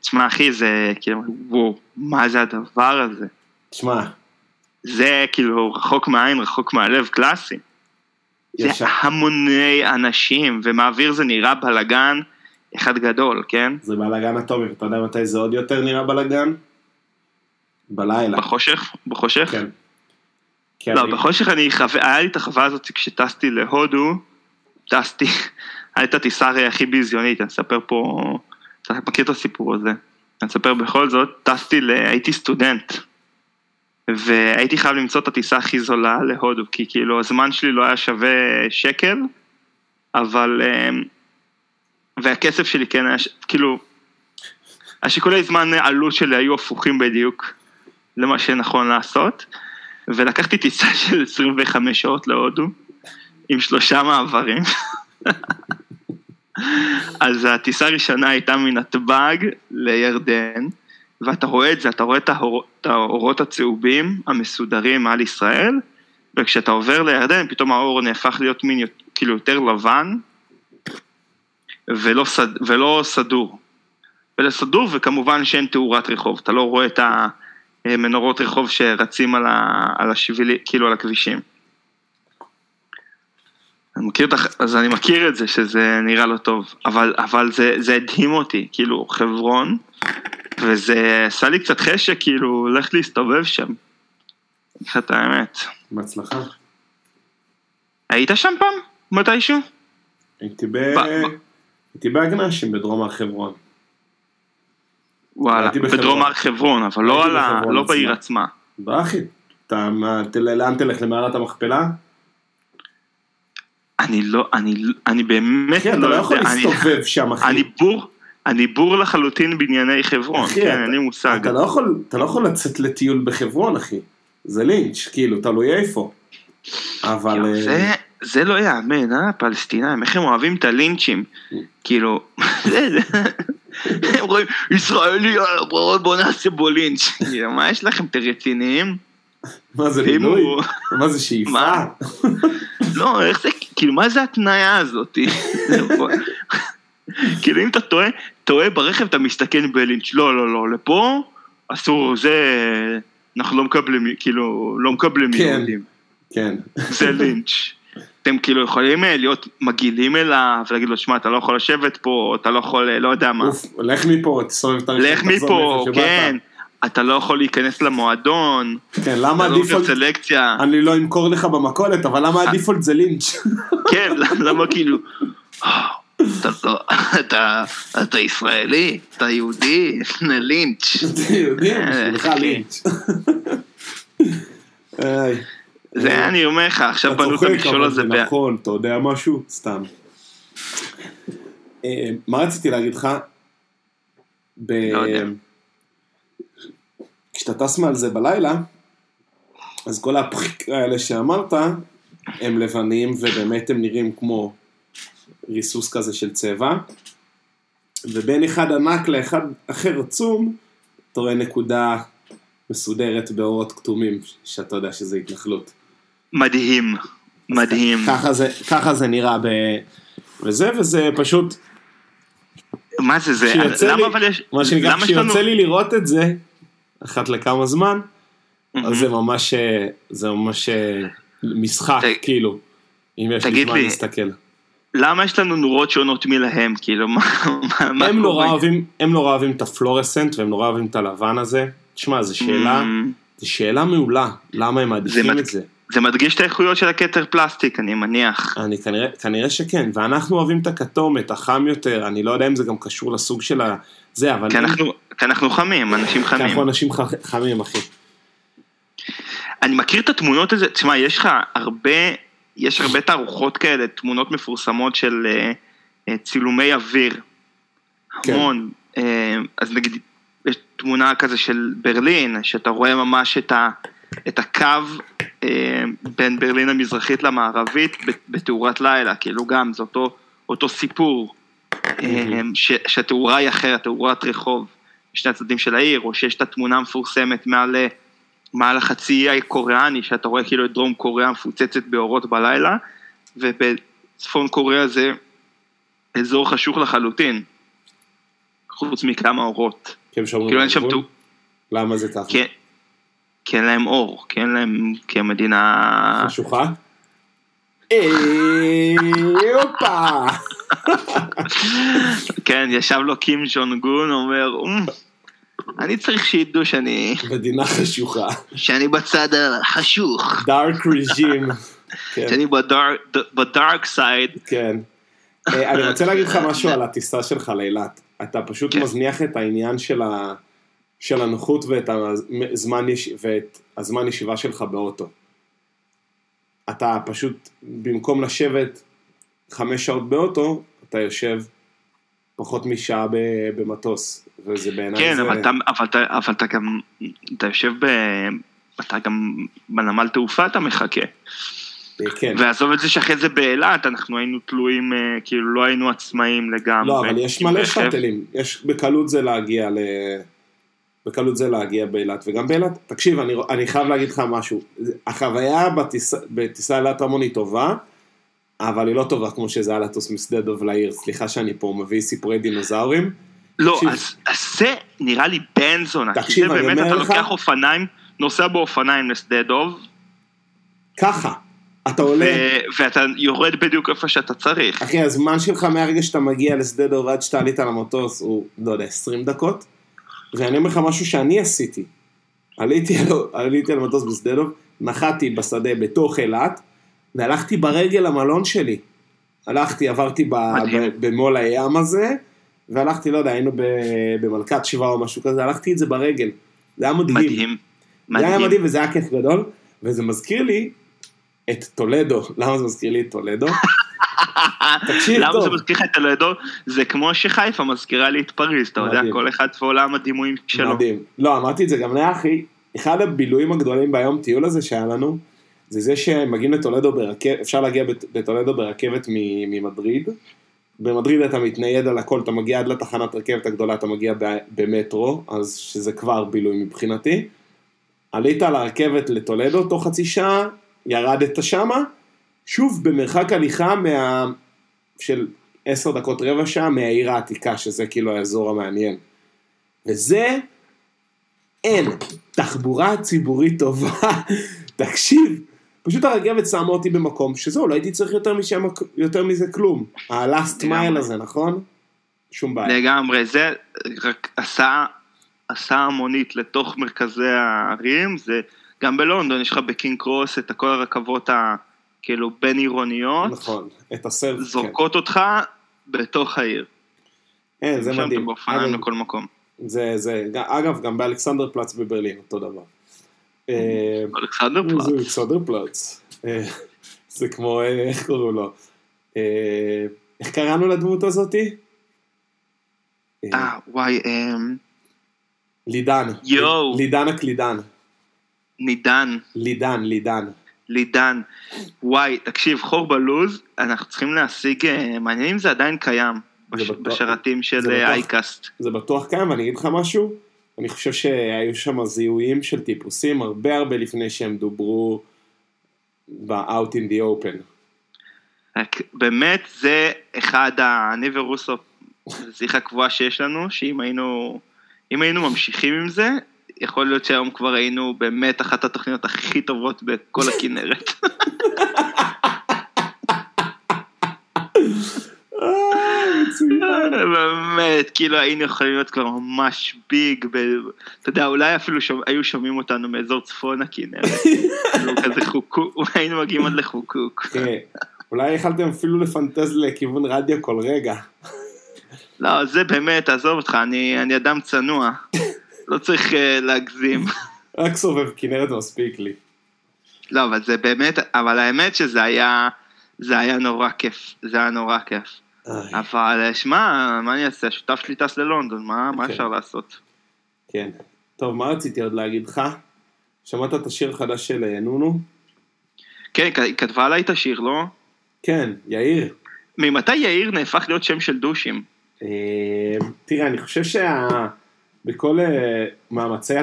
תשמע אחי, זה כאילו, וואו, מה זה הדבר הזה? תשמע, זה כאילו רחוק מהעין, רחוק מהלב, קלאסי. זה. המוני אנשים, ומהאוויר זה נראה בלאגן אחד גדול, כן? זה בלאגן אטומי, אתה יודע מתי זה עוד יותר נראה בלאגן? בלילה. בחושך? בחושך? כן. לא, אני- בחושך אני, חו... היה לי את החוויה הזאת כשטסתי להודו, טסתי, את הטיסה הרי הכי ביזיונית, אני אספר פה, אתה מכיר את הסיפור הזה, אני אספר בכל זאת, טסתי, ל... הייתי סטודנט, והייתי חייב למצוא את הטיסה הכי זולה להודו, כי כאילו הזמן שלי לא היה שווה שקל, אבל, אמ, והכסף שלי כן היה, ש- כאילו, השיקולי זמן עלות שלי היו הפוכים בדיוק למה שנכון לעשות. ולקחתי טיסה של 25 שעות להודו, עם שלושה מעברים. אז הטיסה הראשונה הייתה מנתב"ג לירדן, ואתה רואה את זה, אתה רואה את, האור, את האורות הצהובים המסודרים על ישראל, וכשאתה עובר לירדן, פתאום האור נהפך להיות מין כאילו יותר לבן, ולא, סד, ולא סדור. ולסדור, וכמובן שאין תאורת רחוב, אתה לא רואה את המנורות רחוב שרצים על, ה, על השבילי, כאילו על הכבישים. אני מכיר. אז אני מכיר את זה שזה נראה לא טוב, אבל, אבל זה, זה הדהים אותי, כאילו חברון, וזה עשה לי קצת חשק, כאילו, ללכת להסתובב שם. אני אגיד לך את האמת. בהצלחה. היית שם פעם? מתישהו? הייתי. ב- ב- הייתי באגנשים בדרום הר חברון. וואלה. בדרום הר חברון, אבל לא, על ה... לא. בעיר עצמה. באחי, אתה, לאן תלך? למערת המכפלה? אני לא, אני, אני באמת אחי, אתה לא לא יכול יודע, אני- להסתובב שם, אחי. אני בור, אני בור לחלוטין בענייני חברון, אחי, כן, אתה- אין לי מושג. אתה לא יכול, אתה לא יכול לצאת לטיול בחברון, אחי. זה לינץ', כאילו, תלוי איפה. אבל... אה, זה, זה לא יאמן, אה, הפלסטינאים, איך הם אוהבים את הלינצ'ים, כאילו, זה- זה- הם רואים, ישראלי, אה, בוא בוא נעשה בו לינץ', כאילו, מה יש לכם, אתם רציניים? מה זה? הוא- מה זה שאיפה? מה? לא, איך זה, כאילו, מה זה התניה הזאת? כאילו, אם אתה טועה, טועה ברכב, אתה מסתכן בלינץ', לא, לא, לא, לפה, אסור, זה, אנחנו לא מקבלים, כאילו, לא מקבלים כן. יהודים. כן. זה לינץ'. אתם כאילו יכולים אה, להיות מגעילים אליו ולהגיד לו, שמע, אתה לא יכול לשבת פה, אתה לא יכול, אה, לא יודע מה. אוף, לך מפה, תסובב את הרכב, לך מפה. כן. אתה לא יכול להיכנס למועדון, כן, למה אתה לא הדיפולט, סלקציה. אני לא אמכור לך במכולת, אבל למה הדיפולט זה לינץ'? כן, למה כאילו, "אה, אתה לא, אתה, אתה ישראלי, אתה יהודי, לינץ'. יודעים, אה, בשבילך אחי. לינץ'. זה אני אומר לך, עכשיו אתה בנו את צוחק, המכשול אבל הזה. זה ב- נכון, אתה יודע משהו? סתם. אה, מה רציתי להגיד לך? ב... לא יודע. כשאתה טס מעל זה בלילה, אז כל הפחיק האלה שאמרת, הם לבנים ובאמת הם נראים כמו ריסוס כזה של צבע, ובין אחד ענק לאחד אחר עצום, אתה רואה נקודה מסודרת באורות כתומים, שאתה יודע שזה התנחלות. מדהים, מדהים. ככה זה, ככה זה נראה ב... וזה, וזה פשוט, מה זה, זה, למה לי, אבל יש, מה שנקרא, כשיוצא לי לראות את זה, אחת לכמה זמן, מהמם. אז זה ממש, אה, זה ממש אה, משחק, ת- כאילו, אם יש לי זמן לי, להסתכל. למה יש לנו נורות שונות מלהם, כאילו, מה מה- מה הם נורא? אוהבים, הם נורא אוהבים את הפלורסנט, והם נורא אוהבים את הלבן הזה. תשמע, זו שאלה, Mm, זו שאלה מעולה, למה הם מעדיפים את זה. זה מדגיש את האיכויות של הכתר פלסטיק, אני מניח. אני כנראה, כנראה שכן, ואנחנו אוהבים את הכתום, את החם יותר, אני לא יודע אם זה גם קשור לסוג של ה... זה, אבל... כי אנחנו, כי אנחנו חמים, אנשים כי חמים. אנחנו אנשים ח- חמים, אחי. אני מכיר את התמונות הזה, תשמע, יש לך הרבה, יש הרבה תערוכות כאלה, תמונות מפורסמות של אה, צילומי אוויר. כן. המון. אה, אז נגיד, יש תמונה כזה של ברלין, שאתה רואה ממש את, ה, את הקו אה, בין ברלין המזרחית למערבית בתאורת לילה, כאילו גם, זה אותו, אותו סיפור, אה, ש, שהתאורה היא אחרת, תאורת רחוב, בשני הצדדים של העיר, או שיש את התמונה המפורסמת מעל, אה, מעל החצי האי קוריאני, שאתה רואה כאילו את דרום קוריאה מפוצצת באורות בלילה, ובצפון קוריאה זה אזור חשוך לחלוטין, חוץ מכמה אורות. כי הם שומרים כאילו על הגבול? למה זה? כי כי אין להם אור, כי אין להם... כי המדינה... חשוכה? הופה! כן, ישב לו קים ג'ון גון, אומר, "אמ, אני צריך שידעו שאני... מדינה חשוכה. שאני בצד החשוך, דארק רג'ים. כן, שאני בדארק- בדארק סייד. כן. אה, אני רוצה להגיד לך משהו על הטיסה שלך לאילת. אתה פשוט כן. מזניח את העניין של ה- של הנוחות ואת הזמן יש- ואת הזמן ישיבה שלך באוטו. אתה פשוט, במקום לשבת חמש שעות באוטו, אתה יושב פחות משעה ב- במטוס, וזה בעיניי כן, זה... אבל אתה- אבל אתה- אבל אתה גם... אתה יושב ב... אתה גם בנמל תעופה אתה מחכה. אה, כן. ועזוב את זה שאחרי זה באילת, אנחנו היינו תלויים, אה, כאילו לא היינו עצמאים לגמרי. לא, אבל יש מלא. שאטלים, יש בקלות זה להגיע ל... בקלות זה להגיע באילת, וגם באילת, תקשיב, אני, אני חייב להגיד לך משהו, החוויה בטיסה, בטיסה אילת רמון היא טובה, אבל היא לא טובה כמו שזה היה לטוס משדה דוב לעיר, סליחה שאני פה מביא סיפורי דינוזאורים, לא, תקשיב. אז, אז זה נראה לי בן זונה. כי תקשיב, זה באמת, אתה לך- לוקח אופניים, נוסע באופניים לשדה דוב, ככה, אתה עולה, ו- ואתה יורד בדיוק איפה שאתה צריך. אחי, הזמן שלך מהרגע שאתה מגיע לשדה דוב עד שאתה עלית למטוס הוא, לא יודע, 20 דקות, ואני אומר לך משהו שאני עשיתי. עליתי על, עליתי על מטוס בשדה דוב, נחתי בשדה בתוך אילת, והלכתי ברגל למלון שלי. הלכתי, עברתי ב, מדהים. ב, במול הים הזה, והלכתי, לא יודע, היינו ב, במלכת שבעה או משהו כזה, הלכתי את זה ברגל. זה היה מדהים. מדהים. זה היה מדהים. מדהים וזה היה כיף גדול, וזה מזכיר לי את טולדו. למה זה מזכיר לי את טולדו? תקשיב למה טוב. זה מזכיר לך את הלדו? זה כמו שחיפה מזכירה לי את פריז, אתה יודע. כל אחד ועולם הדימויים שלו. מדהים. לא, אמרתי את זה גם לאחי, אחד הבילויים הגדולים ביום טיול הזה שהיה לנו, זה זה שמגיעים לטולדו ברכבת, אפשר להגיע לטולדו ברכבת ממדריד. במדריד אתה מתנייד על הכל, אתה מגיע עד לתחנת רכבת הגדולה, אתה מגיע במטרו, אז שזה כבר בילוי מבחינתי. עלית על הרכבת לטולדו תוך חצי שעה, ירדת שמה, שוב במרחק הליכה מה... של עשר דקות רבע שעה מהעיר העתיקה, שזה כאילו האזור המעניין. וזה, אין תחבורה ציבורית טובה. תקשיב, פשוט הרכבת שמה אותי במקום שזהו, לא הייתי צריך יותר, משם, יותר מזה כלום. ה-last לגמרי. mile הזה, נכון? שום בעיה. לגמרי, זה רק הסעה, הסעה המונית לתוך מרכזי הערים, זה גם בלונדון יש לך בקינג קרוס את כל הרכבות ה... כאילו בין עירוניות, נכון, את הסרף, כן. זורקות אותך בתוך העיר. כן, זה שם אתה מדהים. באופניים לכל מקום. זה, זה, אגב, גם באלכסנדר פלץ בברלין, אותו דבר. אה, אלכסנדר זה פלאץ. אלכסנדר פלץ. אה, זה כמו, אה, איך קוראים לו? אה, איך קראנו לדמות הזאתי? אה, אה, וואי, אמ, לידן. יואו. לידן הקלידן. נידן, לידן, לידן. לידן. וואי, תקשיב, חור בלוז, אנחנו צריכים להשיג, אה, מעניין אם זה עדיין קיים. בש- בטוח- בשרתים זה של בטוח. אייקאסט. זה בטוח קיים, ואני אגיד לך משהו, אני חושב שהיו שם זיהויים של טיפוסים הרבה הרבה לפני שהם דוברו ב-out in the open. באמת זה אחד, ה- אני ורוסו, זה שיחה קבועה שיש לנו, שאם היינו, אם היינו ממשיכים עם זה, יכול להיות שהיום כבר היינו באמת אחת התוכניות הכי טובות בכל הכנרת. אה. באמת, כאילו היינו יכולים להיות כבר ממש ביג. אתה יודע, אולי אפילו היו שומעים אותנו מאזור צפון הכנרת, כאילו כזה חוקוק, היינו מגיעים עד לחוקוק. אולי יכלתם אפילו לפנטז לכיוון רדיו כל רגע. לא, זה באמת, עזוב אותך, אני אדם צנוע, לא צריך uh, להגזים. רק סובב כנרת מספיק לי. לא, אבל זה באמת, אבל האמת שזה היה, זה היה נורא כיף, זה היה נורא כיף. אבל אה, שמע, מה אני אעשה? השותף שלי טס ללונדון, מה, מה כן. אפשר לעשות? כן. טוב, מה רציתי עוד להגיד לך? שמעת את השיר החדש של אה, נונו? כן, היא כתבה עליי את השיר, לא? כן, יאיר. ממתי יאיר נהפך להיות שם של דושים? אה, תראה, אני חושב שה... בכל אה, מאמצי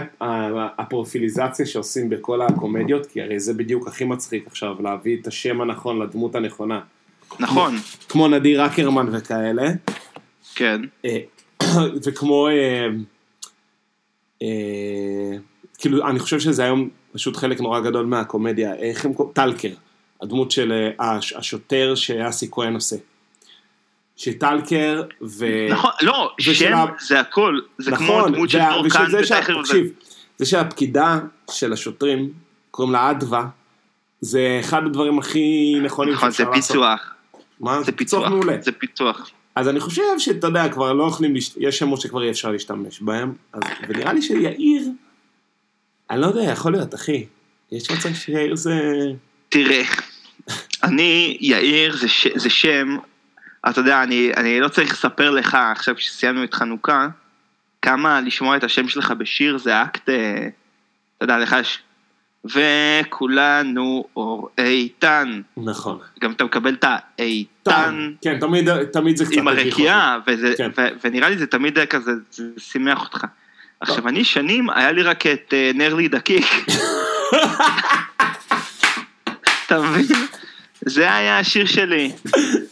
הפרופיליזציה שעושים בכל הקומדיות, כי הרי זה בדיוק הכי מצחיק עכשיו, להביא את השם הנכון לדמות הנכונה. נכון, כמו נדיר אקרמן וכאלה, כן. אה, וכמו, אה, כאילו, אני חושב שזה היום פשוט חלק נורא גדול מהקומדיה, איך הם? טלקר, הדמות של הש- השוטר שאסי כהן עושה. שטלקר ו... נכון, לא, שם ה- זה הכל, זה כמו נכון, דמות של וה- דורקן זה וטכר. תקשיב, זה שהפקידה של השוטרים, קוראים לה אדווה, זה אחד הדברים הכי נכונים נכון, זה שאפשר לעשות. פיצוח, מה? זה פיצוח, מעולה. זה פיצוח. אז אני חושב שאתה יודע, כבר לא יכולים, להשת... יש שמות שכבר אי אפשר להשתמש בהם, אז... ונראה לי שיאיר, אני לא יודע, יכול להיות, אחי. יש מצב שיאיר זה... תראה, אני, יאיר זה, ש, זה שם, אתה יודע, אני, אני לא צריך לספר לך, עכשיו שסיימנו את חנוכה, כמה לשמוע את השם שלך בשיר זה אקט, אה, אתה יודע, לך יש... וכולנו אור איתן. נכון. גם אתה מקבל את האיתן כן, תמיד, תמיד זה קצת... עם הרקיעה, וזה, כן. ו, ונראה לי זה תמיד היה כזה, זה שימח אותך. עכשיו, אני שנים, היה לי רק את אה, נרלי דקיק. אתה מבין? זה היה השיר שלי.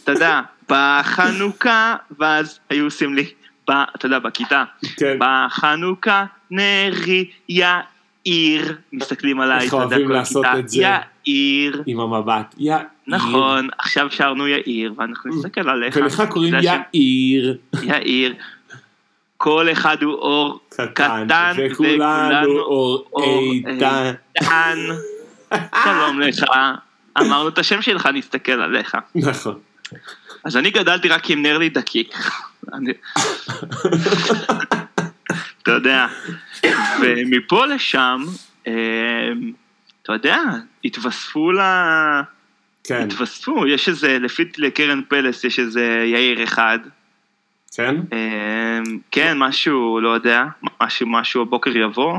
אתה יודע, בחנוכה, ואז היו עושים לי, אתה יודע, בכיתה. כן. בחנוכה נרי יאיר, מסתכלים עליי, איך אוהבים לעשות את זה. יאיר. עם המבט. יאיר. נכון, עכשיו שרנו יאיר, ואנחנו נסתכל עליך. ולך קוראים יאיר. יאיר. כל אחד הוא אור קטן. קטן, וכולנו אור. איתן. שלום לך. אמרנו את השם שלך, נסתכל עליך. נכון. אז אני גדלתי רק עם נרלי דקיק. אתה יודע. ומפה לשם, אה, אתה יודע, התווספו ל... כן. התווספו, יש איזה, לפי לקרן פלס יש איזה יאיר אחד. כן? אמ, כן, משהו, לא יודע, משהו, משהו הבוקר יבוא.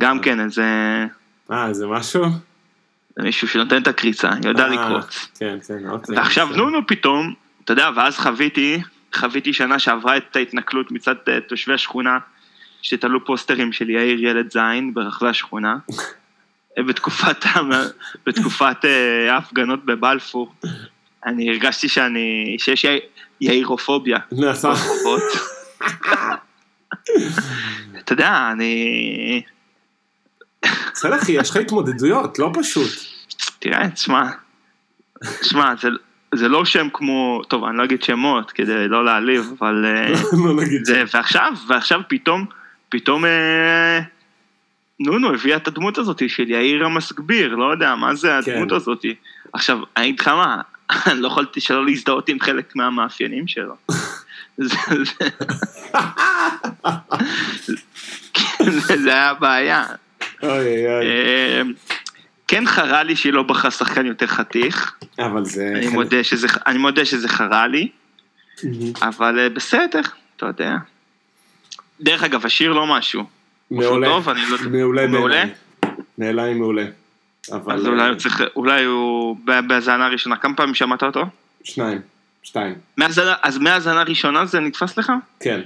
גם כן, איזה אה, זה משהו? מישהו שנותן את הקריצה, יודע אה, לקרוץ. כן, כן, אוקיי. ועכשיו. נונו פתאום, אתה יודע, ואז חוויתי, חוויתי שנה שעברה את ההתנכלות מצד אה, תושבי השכונה, שתלו פוסטרים של יאיר ילד זין ברחבי השכונה. בתקופת, בתקופת אה, ההפגנות בבלפור, אני הרגשתי שאני, שיש יאיר- יאירופוביה. נכון. ברחובות. אתה יודע, אני... בסדר אחי, יש לך התמודדויות, לא פשוט. תראה, תשמע, תשמע, זה, זה לא שם כמו, טוב, אני לא אגיד שמות כדי לא להעליב, אבל... אה, לא זה, ועכשיו, ועכשיו פתאום, פתאום אה, נונו הביאה את הדמות הזאת של יאיר המסגביר, לא יודע, מה זה הדמות כן. הזאת. עכשיו, אני אגיד לך מה, אני לא יכולתי שלא להזדהות עם חלק מהמאפיינים שלו. זה, זה, זה, זה היה הבעיה. אוי אוי אוי. אה, כן חרה לי שהיא לא בחרה שחקן יותר חתיך, אבל זה... אני מודה שזה, אני מודה שזה חרה לי. אבל אה, בסדר, אתה יודע. דרך אגב, השיר לא משהו. מעולה. טוב, אני לא- מעולה מעולה? נעליים מעולה. אבל... אז אולי אה, הוא צריך, אולי הוא בהאזנה הראשונה, כמה פעמים שמעת אותו? שניים. שתיים. אז מהאזנה הראשונה זה נתפס לך? כן.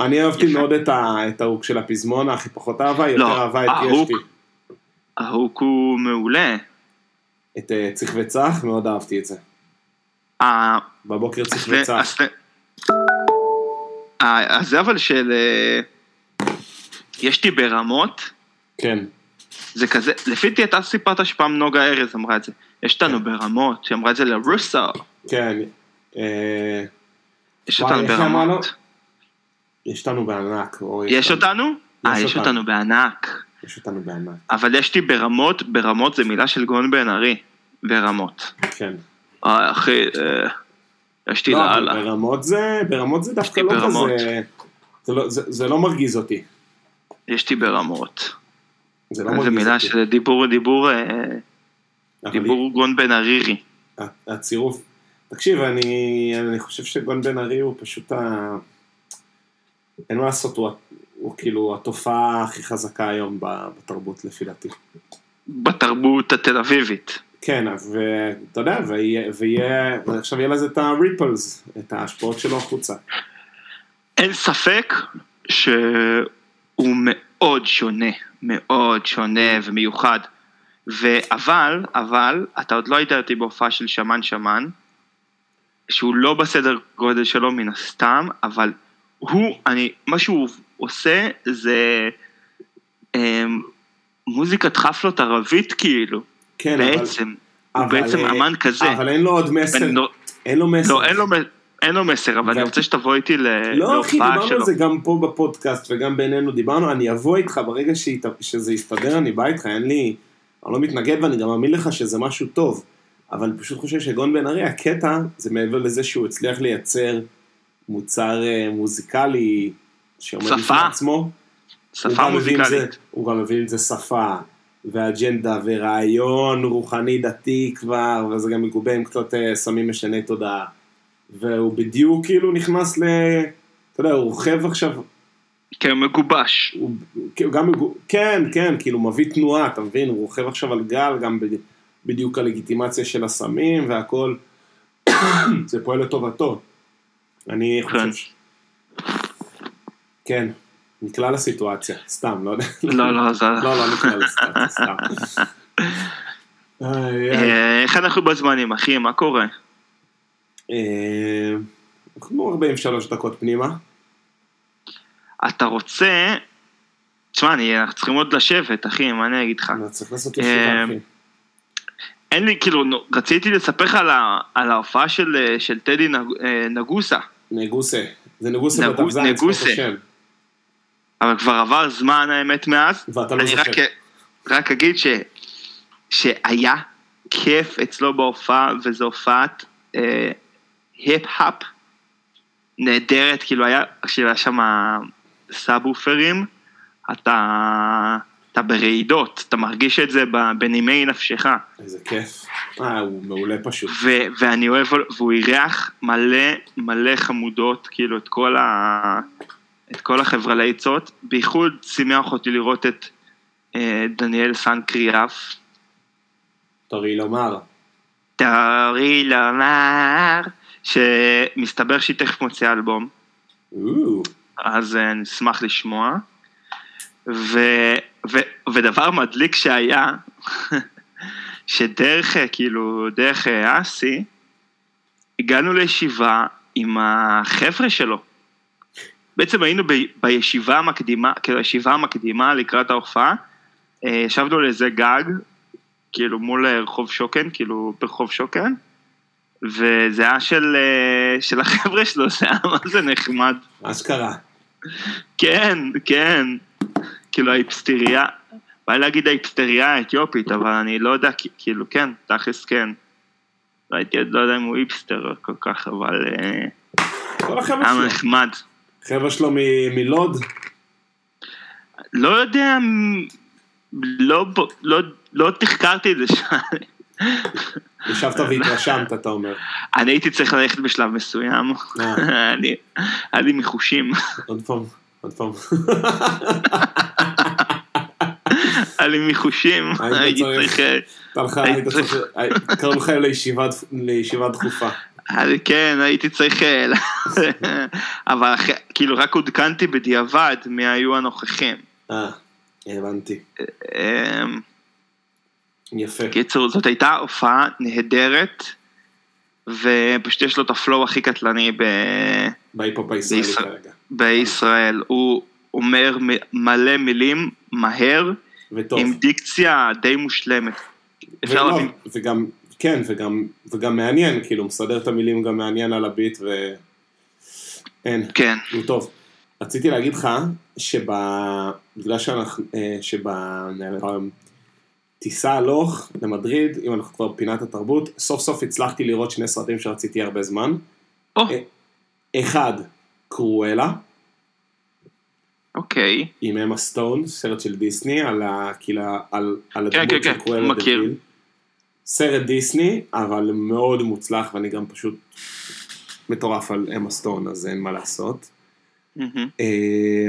אני אהבתי. מאוד את ההוק של הפזמון, הכי פחות אהבה, יותר לא, אהבה את יש לי. ההוק הוא מעולה. את אה, צריך וצח, מאוד אהבתי את זה. בבוקר צריך וצח. אז- ה- אז זה אבל של... אה, יש לי ברמות, כן. זה כזה, לפי דעתי אתה סיפרת שפעם נוגה ארז אמרה את זה. יש אותנו ברמות, היא אמרה את זה לרוסו, כן. אה, יש אותנו? ברמות. יש אותנו בענק. יש אותנו? אה, יש אותנו. בענק. יש אותנו בענק. אבל יש לי ברמות, ברמות זה מילה של גאון בן ארי. ברמות. כן. אה, אחי, אה, יש לי לא, לאללה. ברמות זה, ברמות זה דווקא לא ברמות. כזה... זה לא- זה- זה לא מרגיז אותי. יש לי ברמות. זה לא מרגיז מילה אותי. של דיבור, דיבור, אה, דיבור גאון בן ארירי. הצירוף. תקשיב, אני, אני חושב שגון בן ארי הוא פשוט ה... אין מה לעשות, הוא, הוא כאילו התופעה הכי חזקה היום בתרבות לפי דעתי. בתרבות התל אביבית. כן, ואתה יודע, ויהיה, ויהיה, עכשיו יהיה לזה את הריפלס, את ההשפעות שלו החוצה. אין ספק שהוא מאוד שונה, מאוד שונה ומיוחד. ואבל, אבל, אתה עוד לא היית איתי בהופעה של שמן שמן, שהוא לא בסדר גודל שלו מן הסתם, אבל הוא, אני, מה שהוא עושה זה אמ, מוזיקת חפלות ערבית כאילו, כן, בעצם, הוא אבל, בעצם אה, אמן כזה. אבל אין לו עוד מסר, לא- אין לו מסר. לא, אין לו, אין לו מסר, אבל ו- אני רוצה שתבוא איתי ל- לא אחי, להופעה דיברנו שלו. על זה גם פה בפודקאסט וגם בינינו דיברנו, אני אבוא איתך ברגע שהת- שזה יסתדר, אני בא איתך, אין לי, אני לא מתנגד ואני גם מאמין לך שזה משהו טוב, אבל אני פשוט חושב שגון בן ארי, הקטע זה מעבר לזה שהוא הצליח לייצר מוצר אה, מוזיקלי שעומד. בפני עצמו, הוא שפה עם זה- מוזיקלית. הוא גם מביא עם זה שפה. ואג'נדה ורעיון רוחני דתי כבר, וזה גם מגובה עם קצת אה, סמים משני תודעה. והוא בדיוק כאילו נכנס ל... אתה יודע, הוא רוכב עכשיו, כן, מגובש. הוא הוא גם, כן, כן, כאילו מביא תנועה, אתה מבין? הוא רוכב עכשיו על גל, גם בדיוק הלגיטימציה של הסמים והכל. זה פועל לטובתו. אני. חושב ש... כן, נקלע לסיטואציה, סתם, לא יודע. לא, לא, זה... לא, לא נקלע לסיטואציה, סתם. איי. אה, איך אנחנו בזמנים, אחי? מה קורה? אה, אנחנו 43 דקות פנימה. אתה רוצה... תשמע, אנחנו צריכים עוד לשבת, אחי, מה אני אגיד לך? צריך לעשות ישיבה, אה, אחי. אין לי, כאילו, רציתי לספר לך על ההופעה של אה, טדי נג- אה, נגוסה, נגוסה. זה נגוסה נגו- בדף זין, זכות נגוסה. אבל כבר עבר זמן האמת מאז. ואתה לא אני זוכר. רק, רק אגיד ש, שהיה כיף אצלו בהופעה, וזו הופעת אה, היפ-האפ נהדרת, כאילו היה, כשהיה שם סאבוופרים, אתה, אתה ברעידות, אתה מרגיש את זה בנימי נפשך. איזה כיף. אה, הוא מעולה פשוט. ו- ואני אוהב, והוא אירח מלא מלא חמודות, כאילו את כל, ה- את כל החברה ליצות, בייחוד שימח אותי לראות את אה, דניאל סנקריאף. תורי לומר. תראי לומר שמסתבר שהיא תכף מוציאה אלבום, אז אה, נשמח לשמוע. ו, ו, ודבר מדליק שהיה, שדרך, כאילו, דרך אה, אסי, הגענו לישיבה עם החבר'ה שלו. בעצם היינו ב, בישיבה המקדימה, כאילו הישיבה המקדימה לקראת ההופעה, אה, ישבנו על איזה גג, כאילו מול אה, רחוב שוקן, כאילו ברחוב שוקן, וזה היה של, של החבר'ה שלו, זה היה מה זה נחמד. אשכרה. כן, כן, כאילו האיפסטריה, בא לי להגיד האיפסטריה האתיופית, אבל אני לא יודע, כאילו כן, תכלס כן. לא הייתי לא יודע אם הוא איפסטר כל כך, אבל אה, היה. נחמד. חבר'ה שלו מלוד? לא יודע, לא, לא, לא תחקרתי את זה שם. ישבת והתרשמת, אתה אומר. אני הייתי צריך ללכת בשלב מסוים, אה. היה לי מחושים, עוד פעם, עוד פעם. היה לי מחושים, היית הייתי צריך- לך, קראו לך לישיבה דחופה. כן, הייתי צריך, אבל כאילו רק עודכנתי בדיעבד מי היו הנוכחים. אה, הבנתי. אה, יפה. קיצור, זאת הייתה הופעה נהדרת, ופשוט יש לו את ה flow הכי קטלני ב... בהיפ-הופ הישראלי. כרגע. בישראל. הוא אומר מלא מילים מהר, וטוב. עם דיקציה די מושלמת. אפשר ולא, להבין. וגם, כן, וגם, וגם מעניין, כאילו, מסדר את המילים גם מעניין על ה beat, ו... אין, כן, הוא טוב. רציתי להגיד לך, שבגלל שאנחנו, אה, שבטיסה הלוך למדריד, אם אנחנו כבר פינת התרבות, סוף סוף הצלחתי לראות שני סרטים שרציתי הרבה זמן. אה, אחד, קרואלה, אוקיי, עם אמה סטון, סרט של דיסני, על, ה, כאילו, על, על כן, הדמות כן, של קרואלה מכיר. דוויל. סרט דיסני, אבל מאוד מוצלח, ואני גם פשוט מטורף על אמה סטון, אז אין מה לעשות. אה,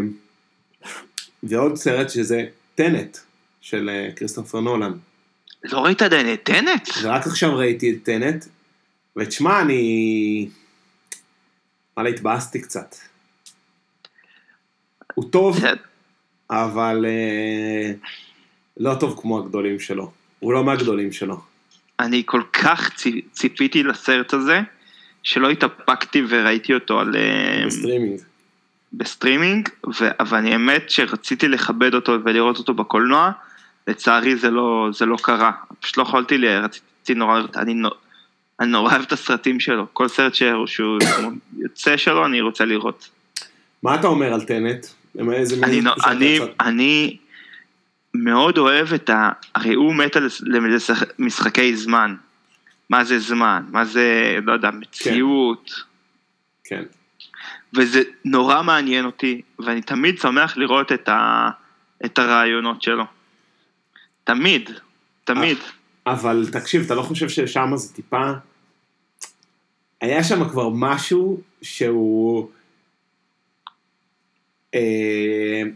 ועוד סרט שזה טנט, של אה, כריסטופר נולן. לא ראית עדיין את טנט? ורק עכשיו ראיתי את טנט, ותשמע, אני... וואלה, התבאסתי קצת. הוא טוב, אבל אה, לא טוב כמו הגדולים שלו. הוא לא מהגדולים שלו. אני כל כך צי- ציפיתי לסרט הזה, שלא התאפקתי וראיתי אותו על... אה, בסטרימינג. בסטרימינג, ו- אבל אני האמת שרציתי לכבד אותו ולראות אותו בקולנוע, לצערי זה לא, זה לא קרה, פשוט לא יכולתי, רציתי נורא, אני, נו- אני נורא אוהב את הסרטים שלו, כל סרט שהוא, יוצא שלו אני רוצה לראות. מה אתה אומר על טנט? אני, תחושה אני? אני מאוד אוהב את ה... הרי הוא מת על משחקי זמן. מה זה זמן? מה זה, לא יודע, מציאות. כן. וזה נורא מעניין אותי, ואני תמיד שמח לראות את, ה, את הרעיונות שלו. תמיד, תמיד. אבל תקשיב, אתה לא חושב ששם זה טיפה... היה שם כבר משהו שהוא... אה,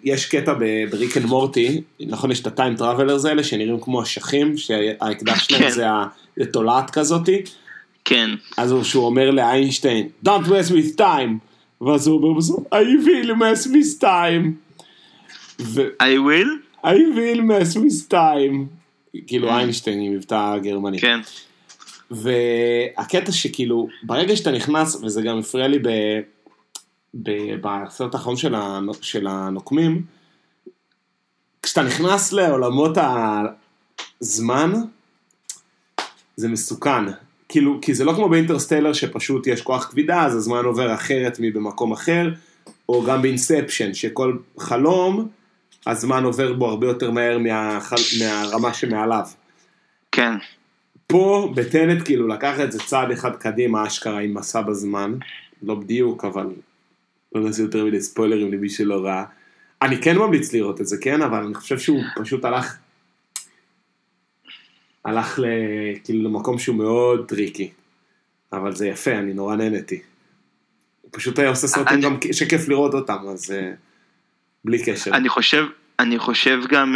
יש קטע ב Rick and Morty, נכון, יש את ה time travelers האלה שנראים כמו אשכים, שהאקדח שלהם כן. זה ה- זה תולעת כזאתי, כן, אז הוא- שהוא אומר לאיינשטיין, Don't mess with time, ואז הוא אומר בסוף, I will mess with time, ו- I will? I will mess with time, כאילו איינשטיין עם מבטא גרמני. כן, והקטע שכאילו, ברגע שאתה נכנס, וזה גם הפריע לי ב... ב... בסרט האחרון של, הנ... של הנוקמים, כשאתה נכנס לעולמות הזמן, זה מסוכן. כאילו, כי זה לא כמו באינטרסטלר שפשוט יש כוח כבידה, אז הזמן עובר אחרת מבמקום אחר, או גם באינספשן, שכל חלום, הזמן עובר בו הרבה יותר מהר מהחל... מהרמה שמעליו. כן, פה בטנט כאילו לקח את זה צעד אחד קדימה אשכרה עם מסע בזמן, לא בדיוק אבל לא נעשה יותר מדי ספוילרים למי שלא ראה. אני כן ממליץ לראות את זה כן אבל אני חושב שהוא פשוט הלך הלך ל... כאילו למקום שהוא מאוד טריקי. אבל זה יפה אני נורא נהניתי. הוא פשוט היה עושה סרטים אני- גם שכיף לראות אותם אז אה, בלי קשר. אני חושב, אני חושב גם,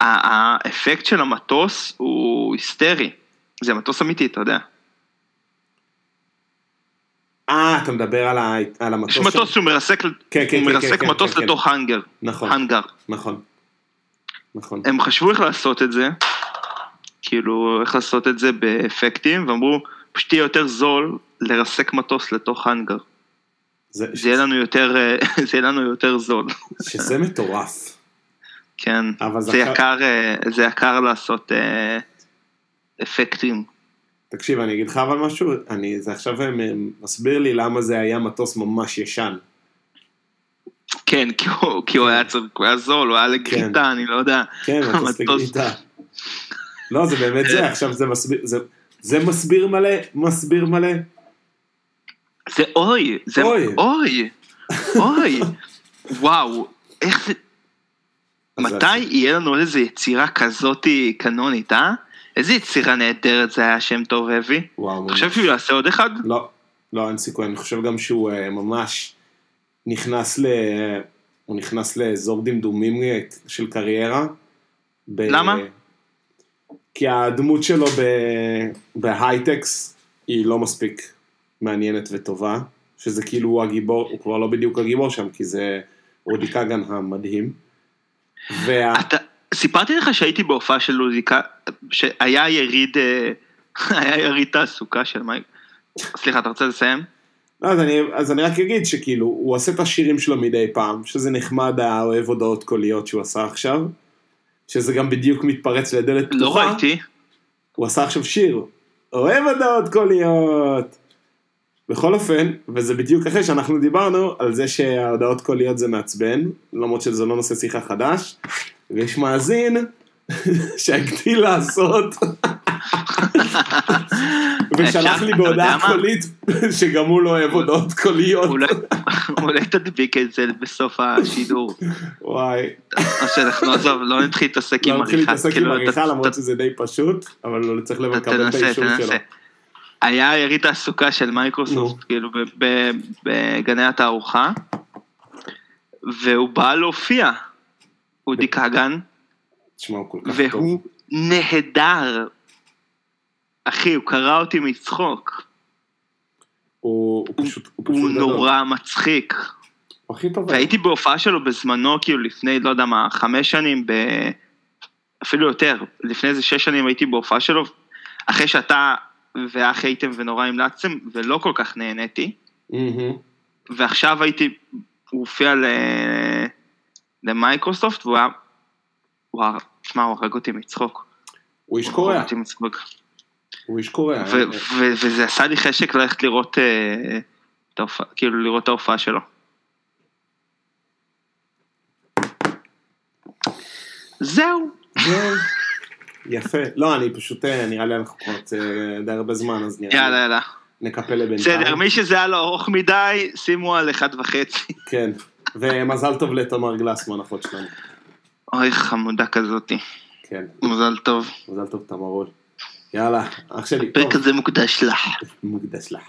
האפקט של המטוס הוא היסטרי. זה מטוס אמיתי, אתה יודע. אה אתה מדבר על, ה... על המטוס. יש מטוס שהוא מרסק, כן, כן, הוא כן, מרסק כן, מטוס כן, כן. לתוך האנגר, נכון האנגר. נכון. נכון. הם חשבו איך לעשות את זה, כאילו איך לעשות את זה באפקטים, ואמרו, פשוט יהיה יותר זול לרסק מטוס לתוך האנגר. זה, זה יהיה לנו יותר, אה, זה יהיה לנו יותר זול. שזה מטורף. כן, זה אחר- יקר, אה, זה יקר לעשות אה, אפקטים. תקשיב, אני אגיד לך אבל משהו, אני, זה עכשיו אה, מסביר לי למה זה היה מטוס ממש ישן. כן, כי הוא, כי הוא היה צריך, הוא היה זול, הוא היה לגריטה, אני לא יודע. כן, מטוס. לגריטה. לא, זה באמת זה, עכשיו זה מסביר, זה, זה מסביר מלא, מסביר מלא. זה אוי, זה אוי. אוי, אוי, וואו, איך זה- מתי יהיה לנו איזה יצירה כזאתי קנונית, אה? איזה יצירה נהדרת זה היה שם טוב הביא? אתה חושב. שהוא יעשה עוד אחד? לא, לא, אין סיכוי, אני חושב גם שהוא אה, ממש נכנס ל... הוא נכנס לאזור דמדומים אה, של קריירה. ב... למה? כי הדמות שלו ב... בהייטקס היא לא מספיק מעניינת וטובה, שזה כאילו הוא הגיבור, הוא כבר לא בדיוק הגיבור שם, כי זה אודי כגן המדהים. וה... אתה, סיפרתי לך שהייתי בהופעה של לוזיקה, שהיה יריד, אה, היה יריד תעסוקה של מייק. סליחה, אתה רוצה לסיים? לא, אז, אני, אז אני רק אגיד שכאילו, הוא עושה את השירים שלו מדי פעם, שזה נחמד האוהב הודעות קוליות שהוא עשה עכשיו, שזה גם בדיוק מתפרץ לדלת לא פתוחה. ראיתי. הוא עשה עכשיו שיר, אוהב הודעות קוליות. בכל אופן, וזה בדיוק אחרי שאנחנו דיברנו על זה שההודעות קוליות זה מעצבן, למרות שזה לא נושא שיחה חדש, ויש מאזין שהגדיל לעשות, ושלח לי בהודעה? קולית שגם הוא לא אוהב הודעות קוליות. אולי- תדביק את זה בסוף השידור. וואי, או שאנחנו, עזוב, לא נתחיל להתעסק עם לא נתחיל עריכה. להתעסק עם כאילו, עריכה למרות שזה די פשוט, אבל צריך לקבל את האישור שלו. היה יריד תעסוקה של מייקרוסופט. כאילו, בגני התערוכה, והוא בא להופיע, אודי כגן, הוא. והוא נהדר. אחי, הוא קרא אותי מצחוק. הוא הוא פשוט הוא הוא פשוט גדול. נורא מצחיק. הוא הכי טוב. והייתי בהופעה שלו בזמנו, כאילו לפני, לא יודע מה, חמש שנים, ב... אפילו יותר, לפני איזה שש שנים הייתי בהופעה שלו, אחרי שאתה ואח הייתם ונורא המלצתם, ולא כל כך נהניתי, מהמם. ועכשיו הייתי, הוא הופיע ל... למייקרוסופט, והוא היה, וואו, תשמע, הוא הרג אותי מצחוק. הוא איש מצחוק. הוא איש קוריאה. ו- ו- וזה עשה לי חשק ללכת לראות, אה, את ההופעה, כאילו לראות את ההופעה שלו. זהו. זהו. יפה. לא, אני פשוט, אה, נראה לי אנחנו כבר אה, די הרבה זמן, אז נראה יאללה, לי יאללה. נקפל לבינתיים. בסדר, מי שזה היה לו ארוך מדי, שימו על אחד וחצי. כן. ומזל טוב לתמר גלסמן, אחות שלנו. אוי, חמודה כזאתי. כן. מזל טוב. מזל טוב תמרול. יאללה, אח שלי, הפרק הזה מוקדש לך. מוקדש לך.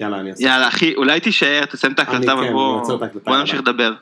יאללה, אני אעשה. יאללה, אחי, אולי תישאר, תסיים את ההקלטה כן, אני ובוא עוצר את ההקלטה, בוא יאללה. נמשיך לדבר.